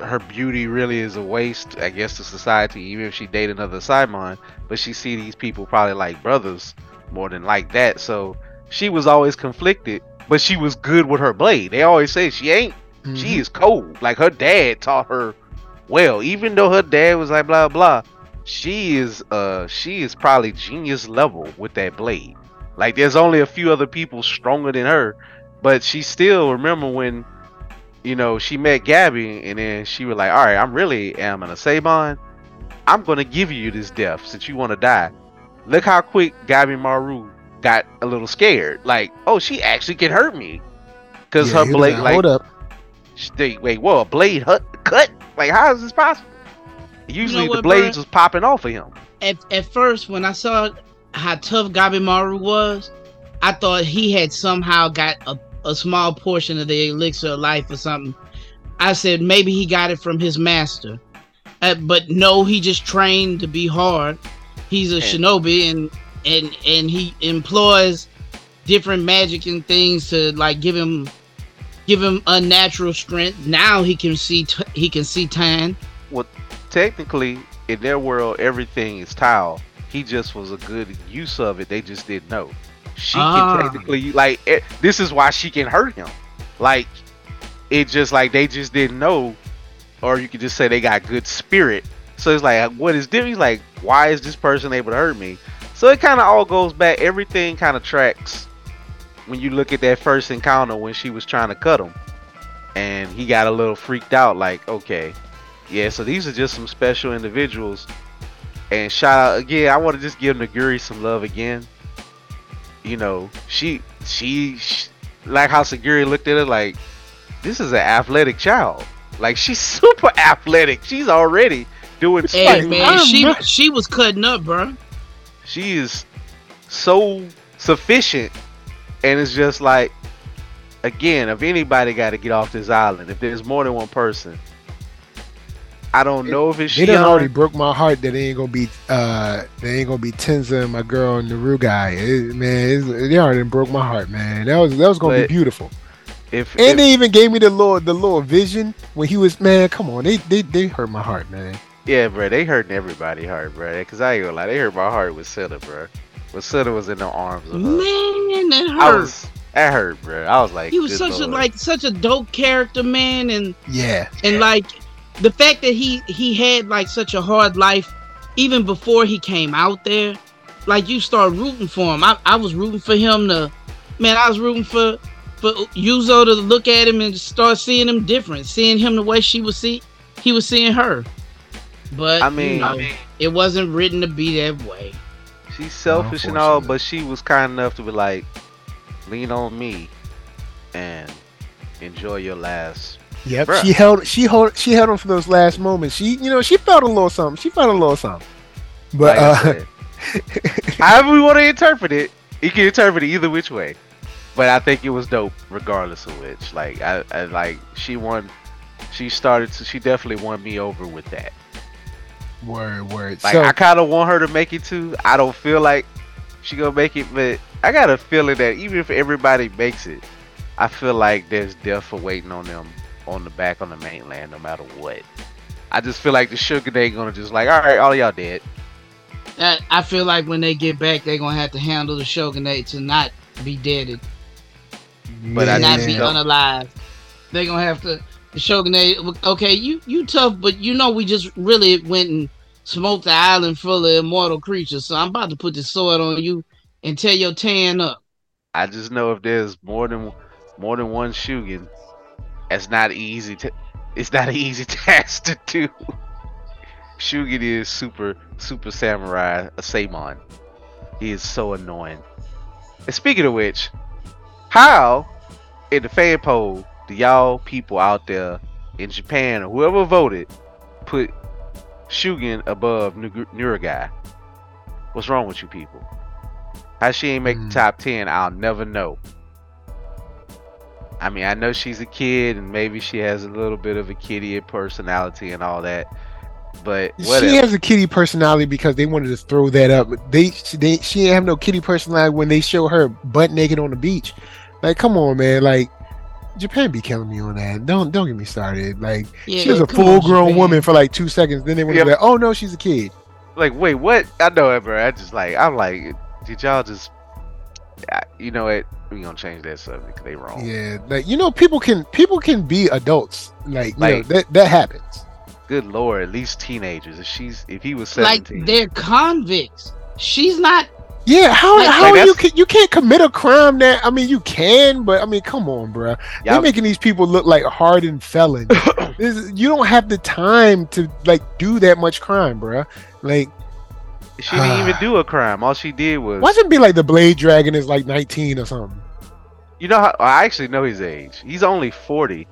her beauty really is a waste, I guess, to society, even if she date another Simon. But she see these people probably like brothers more than like that. So she was always conflicted, but she was good with her blade. They always say she ain't. She Mhm. is cold. Like her dad taught her well, even though her dad was like blah blah. She is uh she is probably genius level with that blade. Like there's only a few other people stronger than her, but she still remember when you know she met Gabby and then she was like, All right, I'm really am an Asaemon. I'm gonna give you this death since you wanna die. Look how quick Gabimaru got a little scared. Like, oh she actually can hurt me. Cause Yeah, her blade like, like hold up. Stay, wait, whoa, a blade hut, cut? Like, how is this possible? Usually the what, blades bruh? was popping off of him. At, at first, when I saw how tough Gabimaru was, I thought he had somehow got a, a small portion of the elixir of life or something. I said maybe he got it from his master. Uh, but no, he just trained to be hard. He's a And- shinobi and and and he employs different magic and things to like give him give him unnatural strength. Now he can see t- he can see time. Well, technically, in their world, everything is Tao. He just was a good use of it. They just didn't know. She Ah. can technically, like, eh, this is why she can hurt him. Like, it just like they just didn't know, or you could just say they got good spirit. So it's like, what is different? Like, why is this person able to hurt me? So it kind of all goes back. Everything kind of tracks when you look at that first encounter when she was trying to cut him, and he got a little freaked out. Like, okay, yeah. So these are just some special individuals. And shout out again. I want to just give Nurugai some love again. You know, she she, sh like how Sagiri looked at her like this is an athletic child. Like she's super athletic. She's already doing Hey spikes. man, I'm she not- she was cutting up, bro. she is so sufficient and it's just like again if anybody got to get off this island if there's more than one person i don't know if it's They done already broke my heart that they ain't gonna be uh they ain't gonna be Tenza and my girl and the Nurugai. It- man, it's, they already broke my heart, man. That was that was gonna But- be beautiful. if, And if they even gave me the little the little vision when he was man. Come on, they they they hurt my heart, man. yeah bro they hurting everybody heart bro because i ain't gonna lie they hurt my heart with Senta, bro when Senta was in the arms of her Man, that i hurt. was that hurt bro i was like he was good such a like such a dope character, man, and Yeah, and like the fact that he he had like such a hard life even before he came out there. Like you start rooting for him. I, I was rooting for him to man, I was rooting for for Yuzu to look at him and start seeing him different, seeing him the way she was see he was seeing her. But I mean- you know, I mean- it wasn't written to be that way. she's selfish and all but she was kind enough to be like lean on me and enjoy your last yep. Bruh. She held she held she held on for those last moments. She you know she felt a little something. She felt a little something. But Like I uh, however we want to interpret it, you can interpret it either which way. But I think it was dope, regardless of which. Like I, I like she won. She started to. She definitely won me over with that. word word. Like so I kind of want her to make it too. I don't feel like she gonna make it, but I got a feeling that even if everybody makes it, I feel like there's death for waiting on them on the back on the mainland, no matter what. I just feel like the sugar they gonna just like, all right, all y'all dead. I feel like when they get back, they're gonna have to handle the shogunate to not be deaded, But I not be unalive. They're gonna have to the shogunate. Okay, you you tough, but you know we just really went and smoked the island full of immortal creatures. So I'm about to put the sword on you and tear your tan up. I just know if there's more than more than one Shugen, it's not easy to. It's not an easy task to do. Shugen is super super samurai, Asaemon. He is so annoying. And speaking of which, how in the fan poll do y'all people out there in Japan or whoever voted put Shugen above Nurugai? What's wrong with you people? How she ain't make Hmm. the top ten, I'll never know. I mean, I know she's a kid and maybe she has a little bit of a kitty personality and all that, but whatever. She has a kitty personality because they wanted to throw that up. They she, they she didn't have no kitty personality when they show her butt naked on the beach. Like, come on, man. Like, Japan be killing me on that. Don't don't get me started. Like, Yeah, she was a come on, full grown Japan. woman for like two seconds. Then they want to Yep. like, oh no, she's a kid. like, wait, what? I know it, bro. I just like, I'm like, did y'all just, you know what? We gonna change that subject 'cause they wrong. Yeah, like you know, people can people can be adults. Like, you know, that that happens. Good lord, at least teenagers. If she's, if he was Like seventeen, they're convicts. She's not. Yeah, how Like- how Like, you can you can't commit a crime that I mean you can, but I mean come on, bruh. They're making these people look like hardened felons. this, is- you don't have the time to like do that much crime, bruh. Like, she didn't even do a crime. All she did was, why should it be like the Blade Dragon is like 19 or something? You know, how, I actually know his age. He's only forty,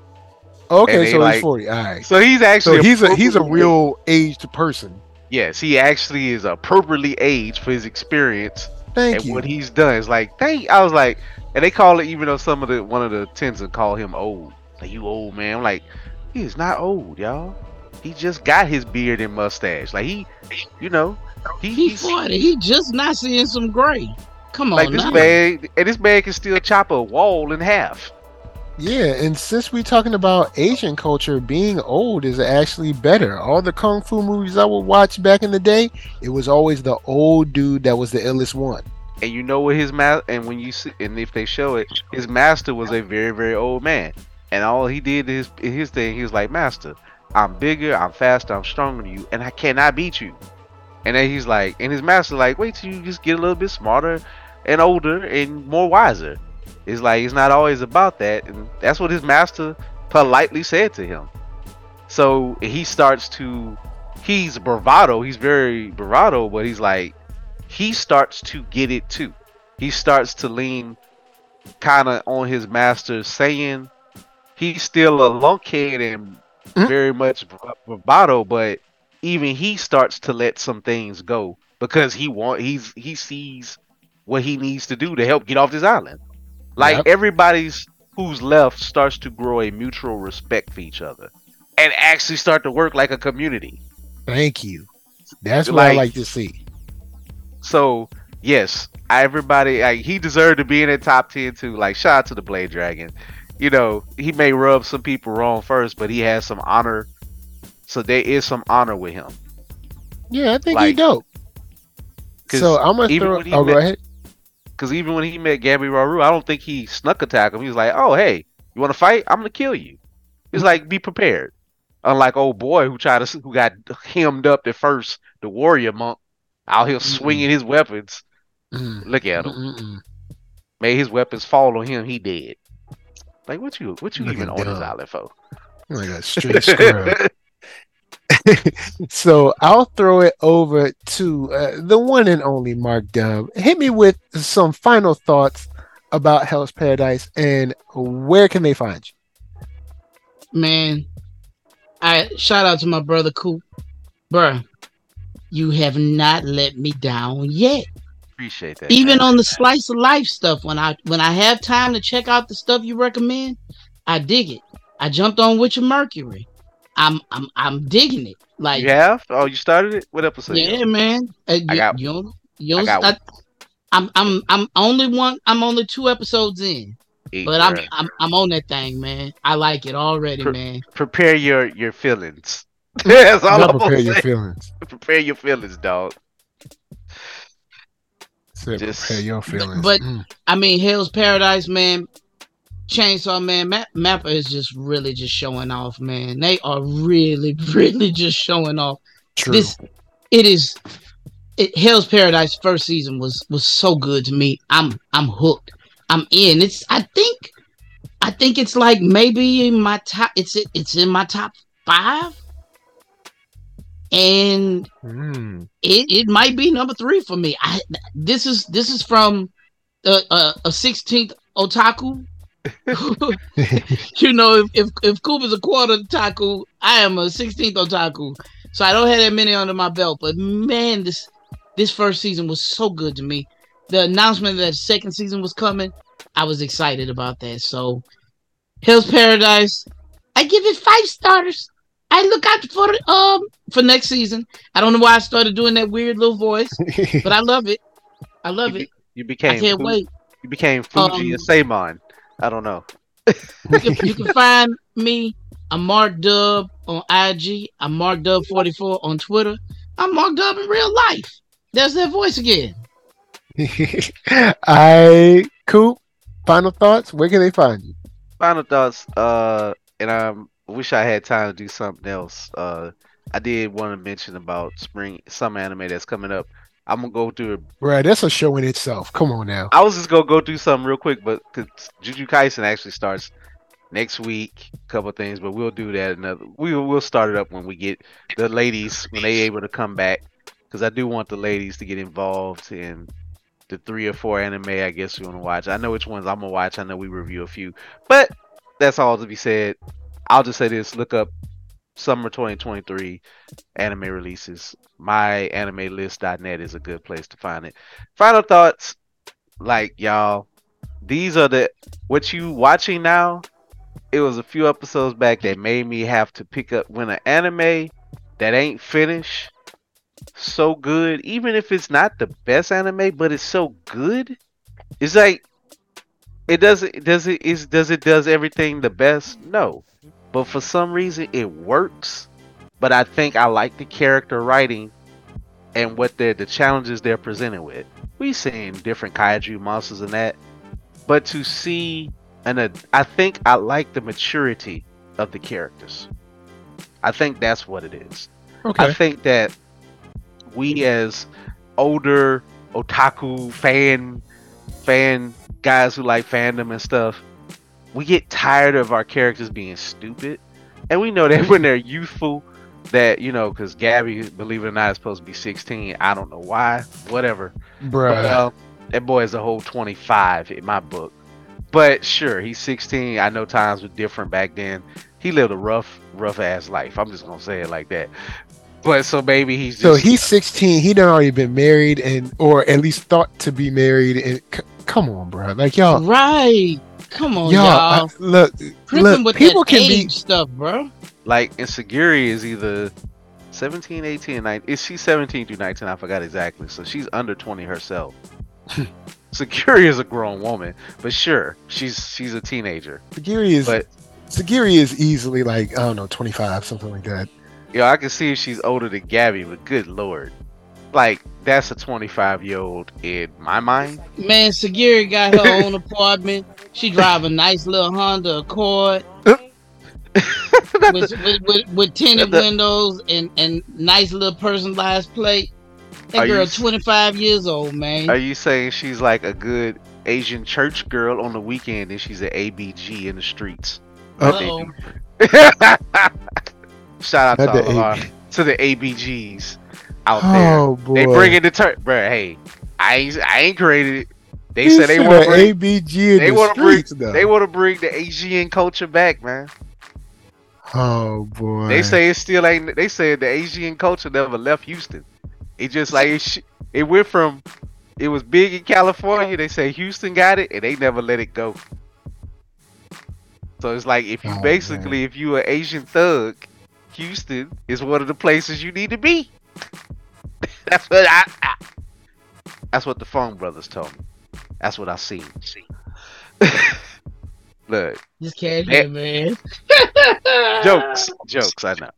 Okay, so like- he's 40. All right. so he's So actually he's a he's a real aged person. Yes, he actually is appropriately aged for his experience Thank and you. what he's done. It's like, thank. I was like, and they call it even though some of the one of the Tensen call him old. Like you old man. I'm like, he is not old, y'all. He just got his beard and mustache. Like he, you know, he, He he's forty. He just not seeing some gray. Come on, like this now. man, and this man can still chop a wall in half. Yeah, and since we're talking about Asian culture, being old is actually better. All the kung fu movies I would watch back in the day, it was always the old dude that was the illest one. And you know what his ma and when you see and if they show it, his master was a very very old man, and all he did is his thing. He was like, Master, I'm bigger, I'm faster, I'm stronger than you, and I cannot beat you. And then he's like, and his master like, wait till you just get a little bit smarter and older and more wiser. It's like it's not always about that, and that's what his master politely said to him. So he starts to, he's bravado, he's very bravado, but he's like, he starts to get it too. He starts to lean kind of on his master, saying he's still a lunkhead and Mm. very much bravado, but even he starts to let some things go because he want he's he sees what he needs to do to help get off this island. Like Yep. everybody's who's left starts to grow a mutual respect for each other and actually start to work like a community. Thank you. That's what I Like- to see. So yes, everybody like, he deserved to be in the top ten too. Like shout out to the Blade Dragon. You know he may rub some people wrong first, but he has some honor. So there is some honor with him. Yeah, I think Like, he dope. So I'm gonna throw. Oh, go ahead. Because even when he met Gabimaru, I don't think he snuck attack him. He was like, "Oh hey, you want to fight? I'm gonna kill you." He's like, "Be prepared." Unlike old boy who tried to who got hemmed up at first, the warrior monk out here Mm-mm. swinging his weapons. Look at him. mm-mm-mm. made his weapons fall on him, he dead. Like what you what you Looking even on this dumb. island for? Like a straight scrub. so I'll throw it over to uh, the one and only Mark Dub. Hit me with some final thoughts about Hell's Paradise and where can they find you? man. I shout out to my brother Coop, bruh. You have not let me down yet. Appreciate that. Even man. on the slice of life stuff, when I when I have time to check out the stuff you recommend, I dig it. I jumped on Witch of Mercury. I'm I'm I'm digging it. Like you have? Oh, you started it? What episode? yeah, on? man. Uh, you, I got, you, you, I got I, I'm I'm I'm only one. I'm only two episodes in, Eat, but I'm. I'm I'm on that thing, man. I like it already, Pre- man. prepare your your feelings. That's all I'm prepare your say. feelings. Prepare your feelings, dog. Said Just- prepare your feelings. but- Mm. I mean, Hell's Paradise, man. Chainsaw Man, Ma- Mappa is just really just showing off, man. They are really, really just showing off. true. This, it is. It, Hell's Paradise first season was was so good to me. I'm I'm hooked. I'm in. It's I think, I think it's like maybe in my top. It's it's in my top five, and Mm. it, it might be number three for me. I this is this is from uh, uh, a sixteenth otaku. you know, if if if Coop is a quarter otaku, I am a sixteenth otaku. So I don't have that many under my belt. But man, this this first season was so good to me. The announcement that the second season was coming, I was excited about that. So Hell's Paradise, I give it five stars. I look out for um for next season. I don't know why I started doing that weird little voice, but I love it. I love it. You became I can't wait. You became Fuji Um, and Samon. I don't know. You can, you can find me. I'm Mark Dub on IG. I'm Mark Dub 44 on Twitter. I'm Mark Dub in real life. There's that voice again. I Coop. Final thoughts. Where can they find you? Final thoughts. Uh, and I wish I had time to do something else. Uh, I did want to mention about spring some anime that's coming up. I'm gonna go through it. Bruh, that's a show in itself. Come on now. I was just gonna go through something real quick, but cause Juju Kaisen actually starts next week. A couple things, but we'll do that another. We will we'll start it up when we get the ladies when they able to come back. Cause I do want the ladies to get involved in the three or four anime. I guess we want to watch. I know which ones I'm gonna watch. I know we review a few, but that's all to be said. I'll just say this: look up summer 2023 anime releases. MyAnimeList.net is a good place to find it. Final thoughts, like y'all, these are the what you watching now. It was a few episodes back that made me have to pick up when an anime that ain't finished so good, even if it's not the best anime, but it's so good. It's like it doesn't does it is does it does everything the best? No. But for some reason it works. But I think I like the character writing and what they're the challenges they're presented with. We've seen different kaiju monsters and that. But to see and I think I like the maturity of the characters. I think that's what it is. Okay. I think that we as older otaku fan fan guys who like fandom and stuff, we get tired of our characters being stupid. And we know that when they're youthful, that, you know, because Gabby, believe it or not, is supposed to be 16. I don't know why. Whatever. Bruh. Well, um, that boy is a whole 25 in my book. But sure, he's 16. I know times were different back then. He lived a rough, rough ass life. I'm just gonna say it like that. But so maybe he's just So he's 16. He done already been married and, or at least thought to be married. And come on, bro. Like y'all, Right. Come on, y'all. y'all. I- look, Tripping look. with People can age be. stuff, bro. like and Sagiri is either 17, 18, and 19. Is she 17 through 19? I forgot exactly. So she's under 20 herself. Sagiri is a grown woman, but sure, she's she's a teenager. Sagiri is. But Sagiri is easily like I don't know, 25, something like that. yo, I can see if she's older than Gabby, but good lord, like that's a 25 year old in my mind. Man, Sagiri got her own apartment. She drive a nice little Honda Accord with, with, with, with tinted The- windows and, and nice little personalized plate. Are That you girl s- 25 years old, man. Are you saying she's like a good Asian church girl on the weekend and she's an ABG in the streets? Uh-oh. Shout out to, the all our, to the ABGs out oh, there. Oh boy. They bring in the turn, bro. Hey, I ain't I ain't created it. They You said they want to bring ABG they the want to bring though. they want to bring the Asian culture back, man. Oh boy. They say it still ain't. They said the Asian culture never left Houston. It just like it, sh- it went from it was big in California. They say Houston got it, and they never let it go. So it's like if you Oh, basically if you an Asian thug, Houston is one of the places you need to be. that's what I, I- That's what the Fong brothers told me. That's what I seen. Look, Just can't hear, man. jokes, jokes. I know.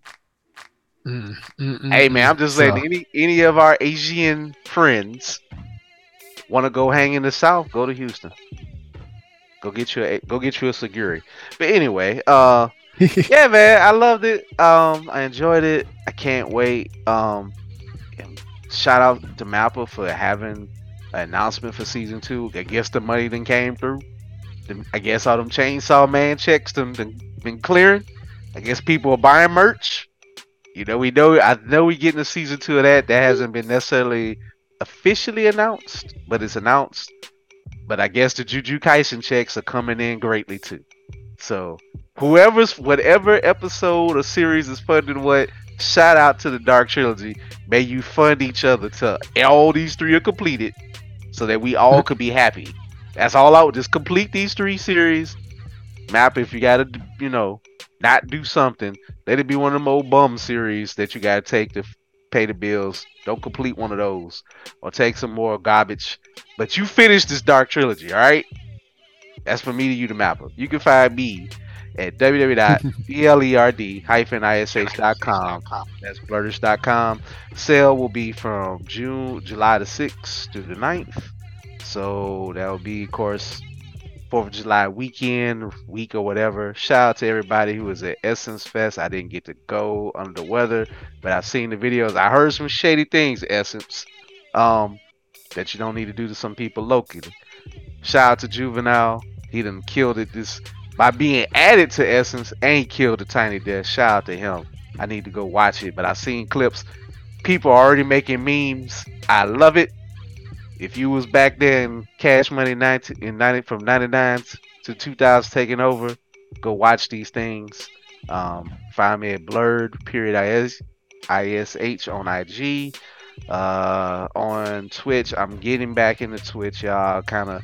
Mm, mm, mm, Hey man, I'm mm. just So, saying any any of our Asian friends want to go hang in the South, go to Houston. Go get you a go get you a Sagiri. But anyway, uh yeah man, I loved it. Um I enjoyed it. I can't wait. Um shout out to Mappa for having an announcement for season two. I guess the money then came through. I guess all them chainsaw man checks them been, been clearing. I guess people are buying merch. You know, we know. I know we getting a season two of that. That hasn't been necessarily officially announced, but it's announced. But I guess the Jujutsu Kaisen checks are coming in greatly too. So whoever's whatever episode or series is funding what, shout out to the Dark Trilogy. May you fund each other till all these three are completed, so that we all could be happy. That's all out. Just complete these three series. Mappa if you gotta, you know, not do something. Let it be one of them old bum series that you gotta take to pay the bills. Don't complete one of those, or take some more garbage. But you finish this Dark Trilogy, all right? That's for me to you, the Mappa. You can find me at www.blerd-ish.com. That's blerdish.com. Sale will be from June, July the 6th through the 9th. So that will be, of course, 4th of July weekend, week or whatever. Shout out to everybody who was at Essence Fest. I didn't get to go under the weather, but I've seen the videos. I heard some shady things, Essence, um, that you don't need to do to some people locally. Shout out to Juvenile. He done killed it this by being added to Essence and killed the Tiny Desk. Shout out to him. I need to go watch it, but I've seen clips. People are already making memes. I love it. If you was back there in Cash Money 90, in 90 from 99 to 2000 taking over, go watch these things. Um, find me at Blerd period is ish on IG. Uh, on Twitch, I'm getting back into Twitch, y'all. Kind of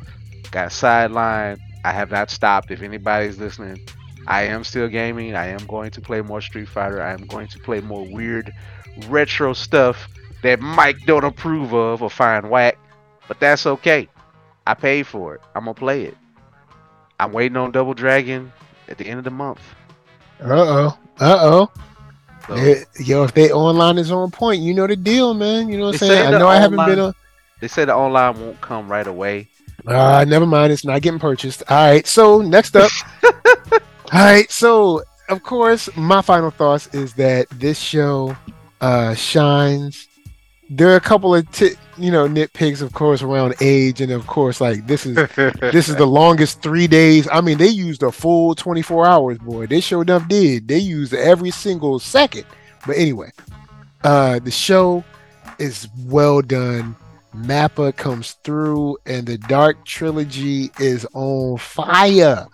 got sidelined. I have not stopped. If anybody's listening, I am still gaming. I am going to play more Street Fighter. I am going to play more weird retro stuff that Mike don't approve of or find whack. But that's okay. I paid for it. I'm gonna play it. I'm waiting on Double Dragon at the end of the month. Uh oh. Uh oh. So, Yo, if they online is on point, you know the deal, man. You know what I'm saying? I know I haven't online- been on. they say the online won't come right away. Uh, never mind. It's not getting purchased. All right. So next up. All right. So of course, my final thoughts is that this show uh, shines. There are a couple of ti you know nitpicks, of course, around age, and of course, like this is this is the longest three days. I mean, they used a full 24 hours, boy. They sure enough did. They used every single second. But anyway, uh, the show is well done. Mappa comes through, and the Dark Trilogy is on fire.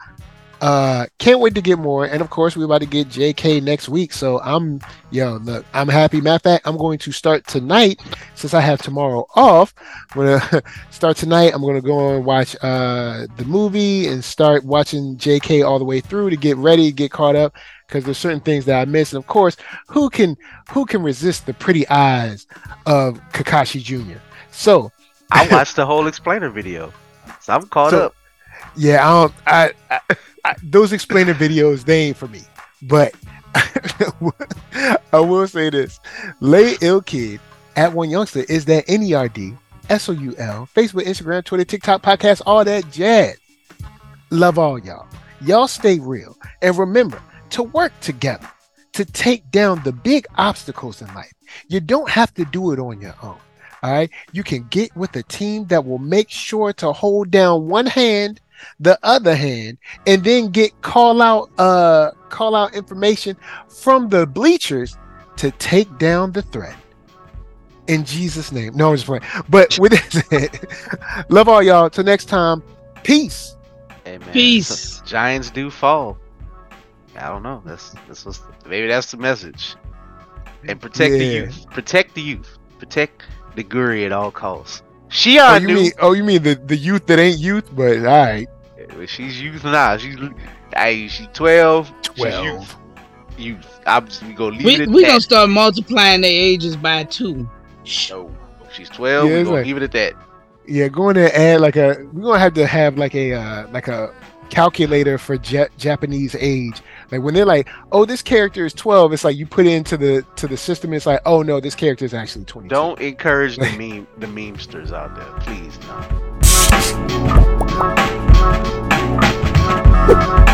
Uh, can't wait to get more. And of course, we're about to get JK next week. So I'm, yo, look, I'm happy. Matter of fact, I'm going to start tonight since I have tomorrow off. I'm gonna start tonight. I'm gonna go and watch uh the movie and start watching JK all the way through to get ready, get caught up. Because there's certain things that I missed, and of course, who can who can resist the pretty eyes of Kakashi Jr. So I watched the whole explainer video, so I'm caught So- up. yeah, I don't. I, I, I those explainer videos they ain't for me. But I will say this: Lay Ill Kid at One Youngster is that N E R D S O U L Facebook, Instagram, Twitter, TikTok, podcast, all that jazz. Love all y'all. Y'all stay real and remember to work together to take down the big obstacles in life. You don't have to do it on your own. All right. You can get with a team that will make sure to hold down one hand, the other hand, and then get call out uh call out information from the bleachers to take down the threat. In Jesus' name. No, I'm just playing. But with that said, love all y'all. Till next time. Peace. Hey, man, Peace. so- Giants do fall. I don't know. That's this was maybe that's the message. And protect the youth. Protect the youth. Protect the Guri at all costs. Oh, Shion you knew. mean oh you mean the, the youth that ain't youth, but all right. Well, She's youth now. She's hey, she twelve. She's Twelve. youth. Youth. I'm just we gonna leave We it at we that. gonna start multiplying their ages by two. No, she's twelve. Yeah, we it's gonna like- leave it at that. Yeah, go in there and add like a we're gonna have to have like a uh like a calculator for Ja- Japanese age. Like when they're like, "Oh, this character is 12," it's like you put it into the to the system. It's like, "Oh no, this character is actually 20." Don't encourage the meme the memesters out there, please. No.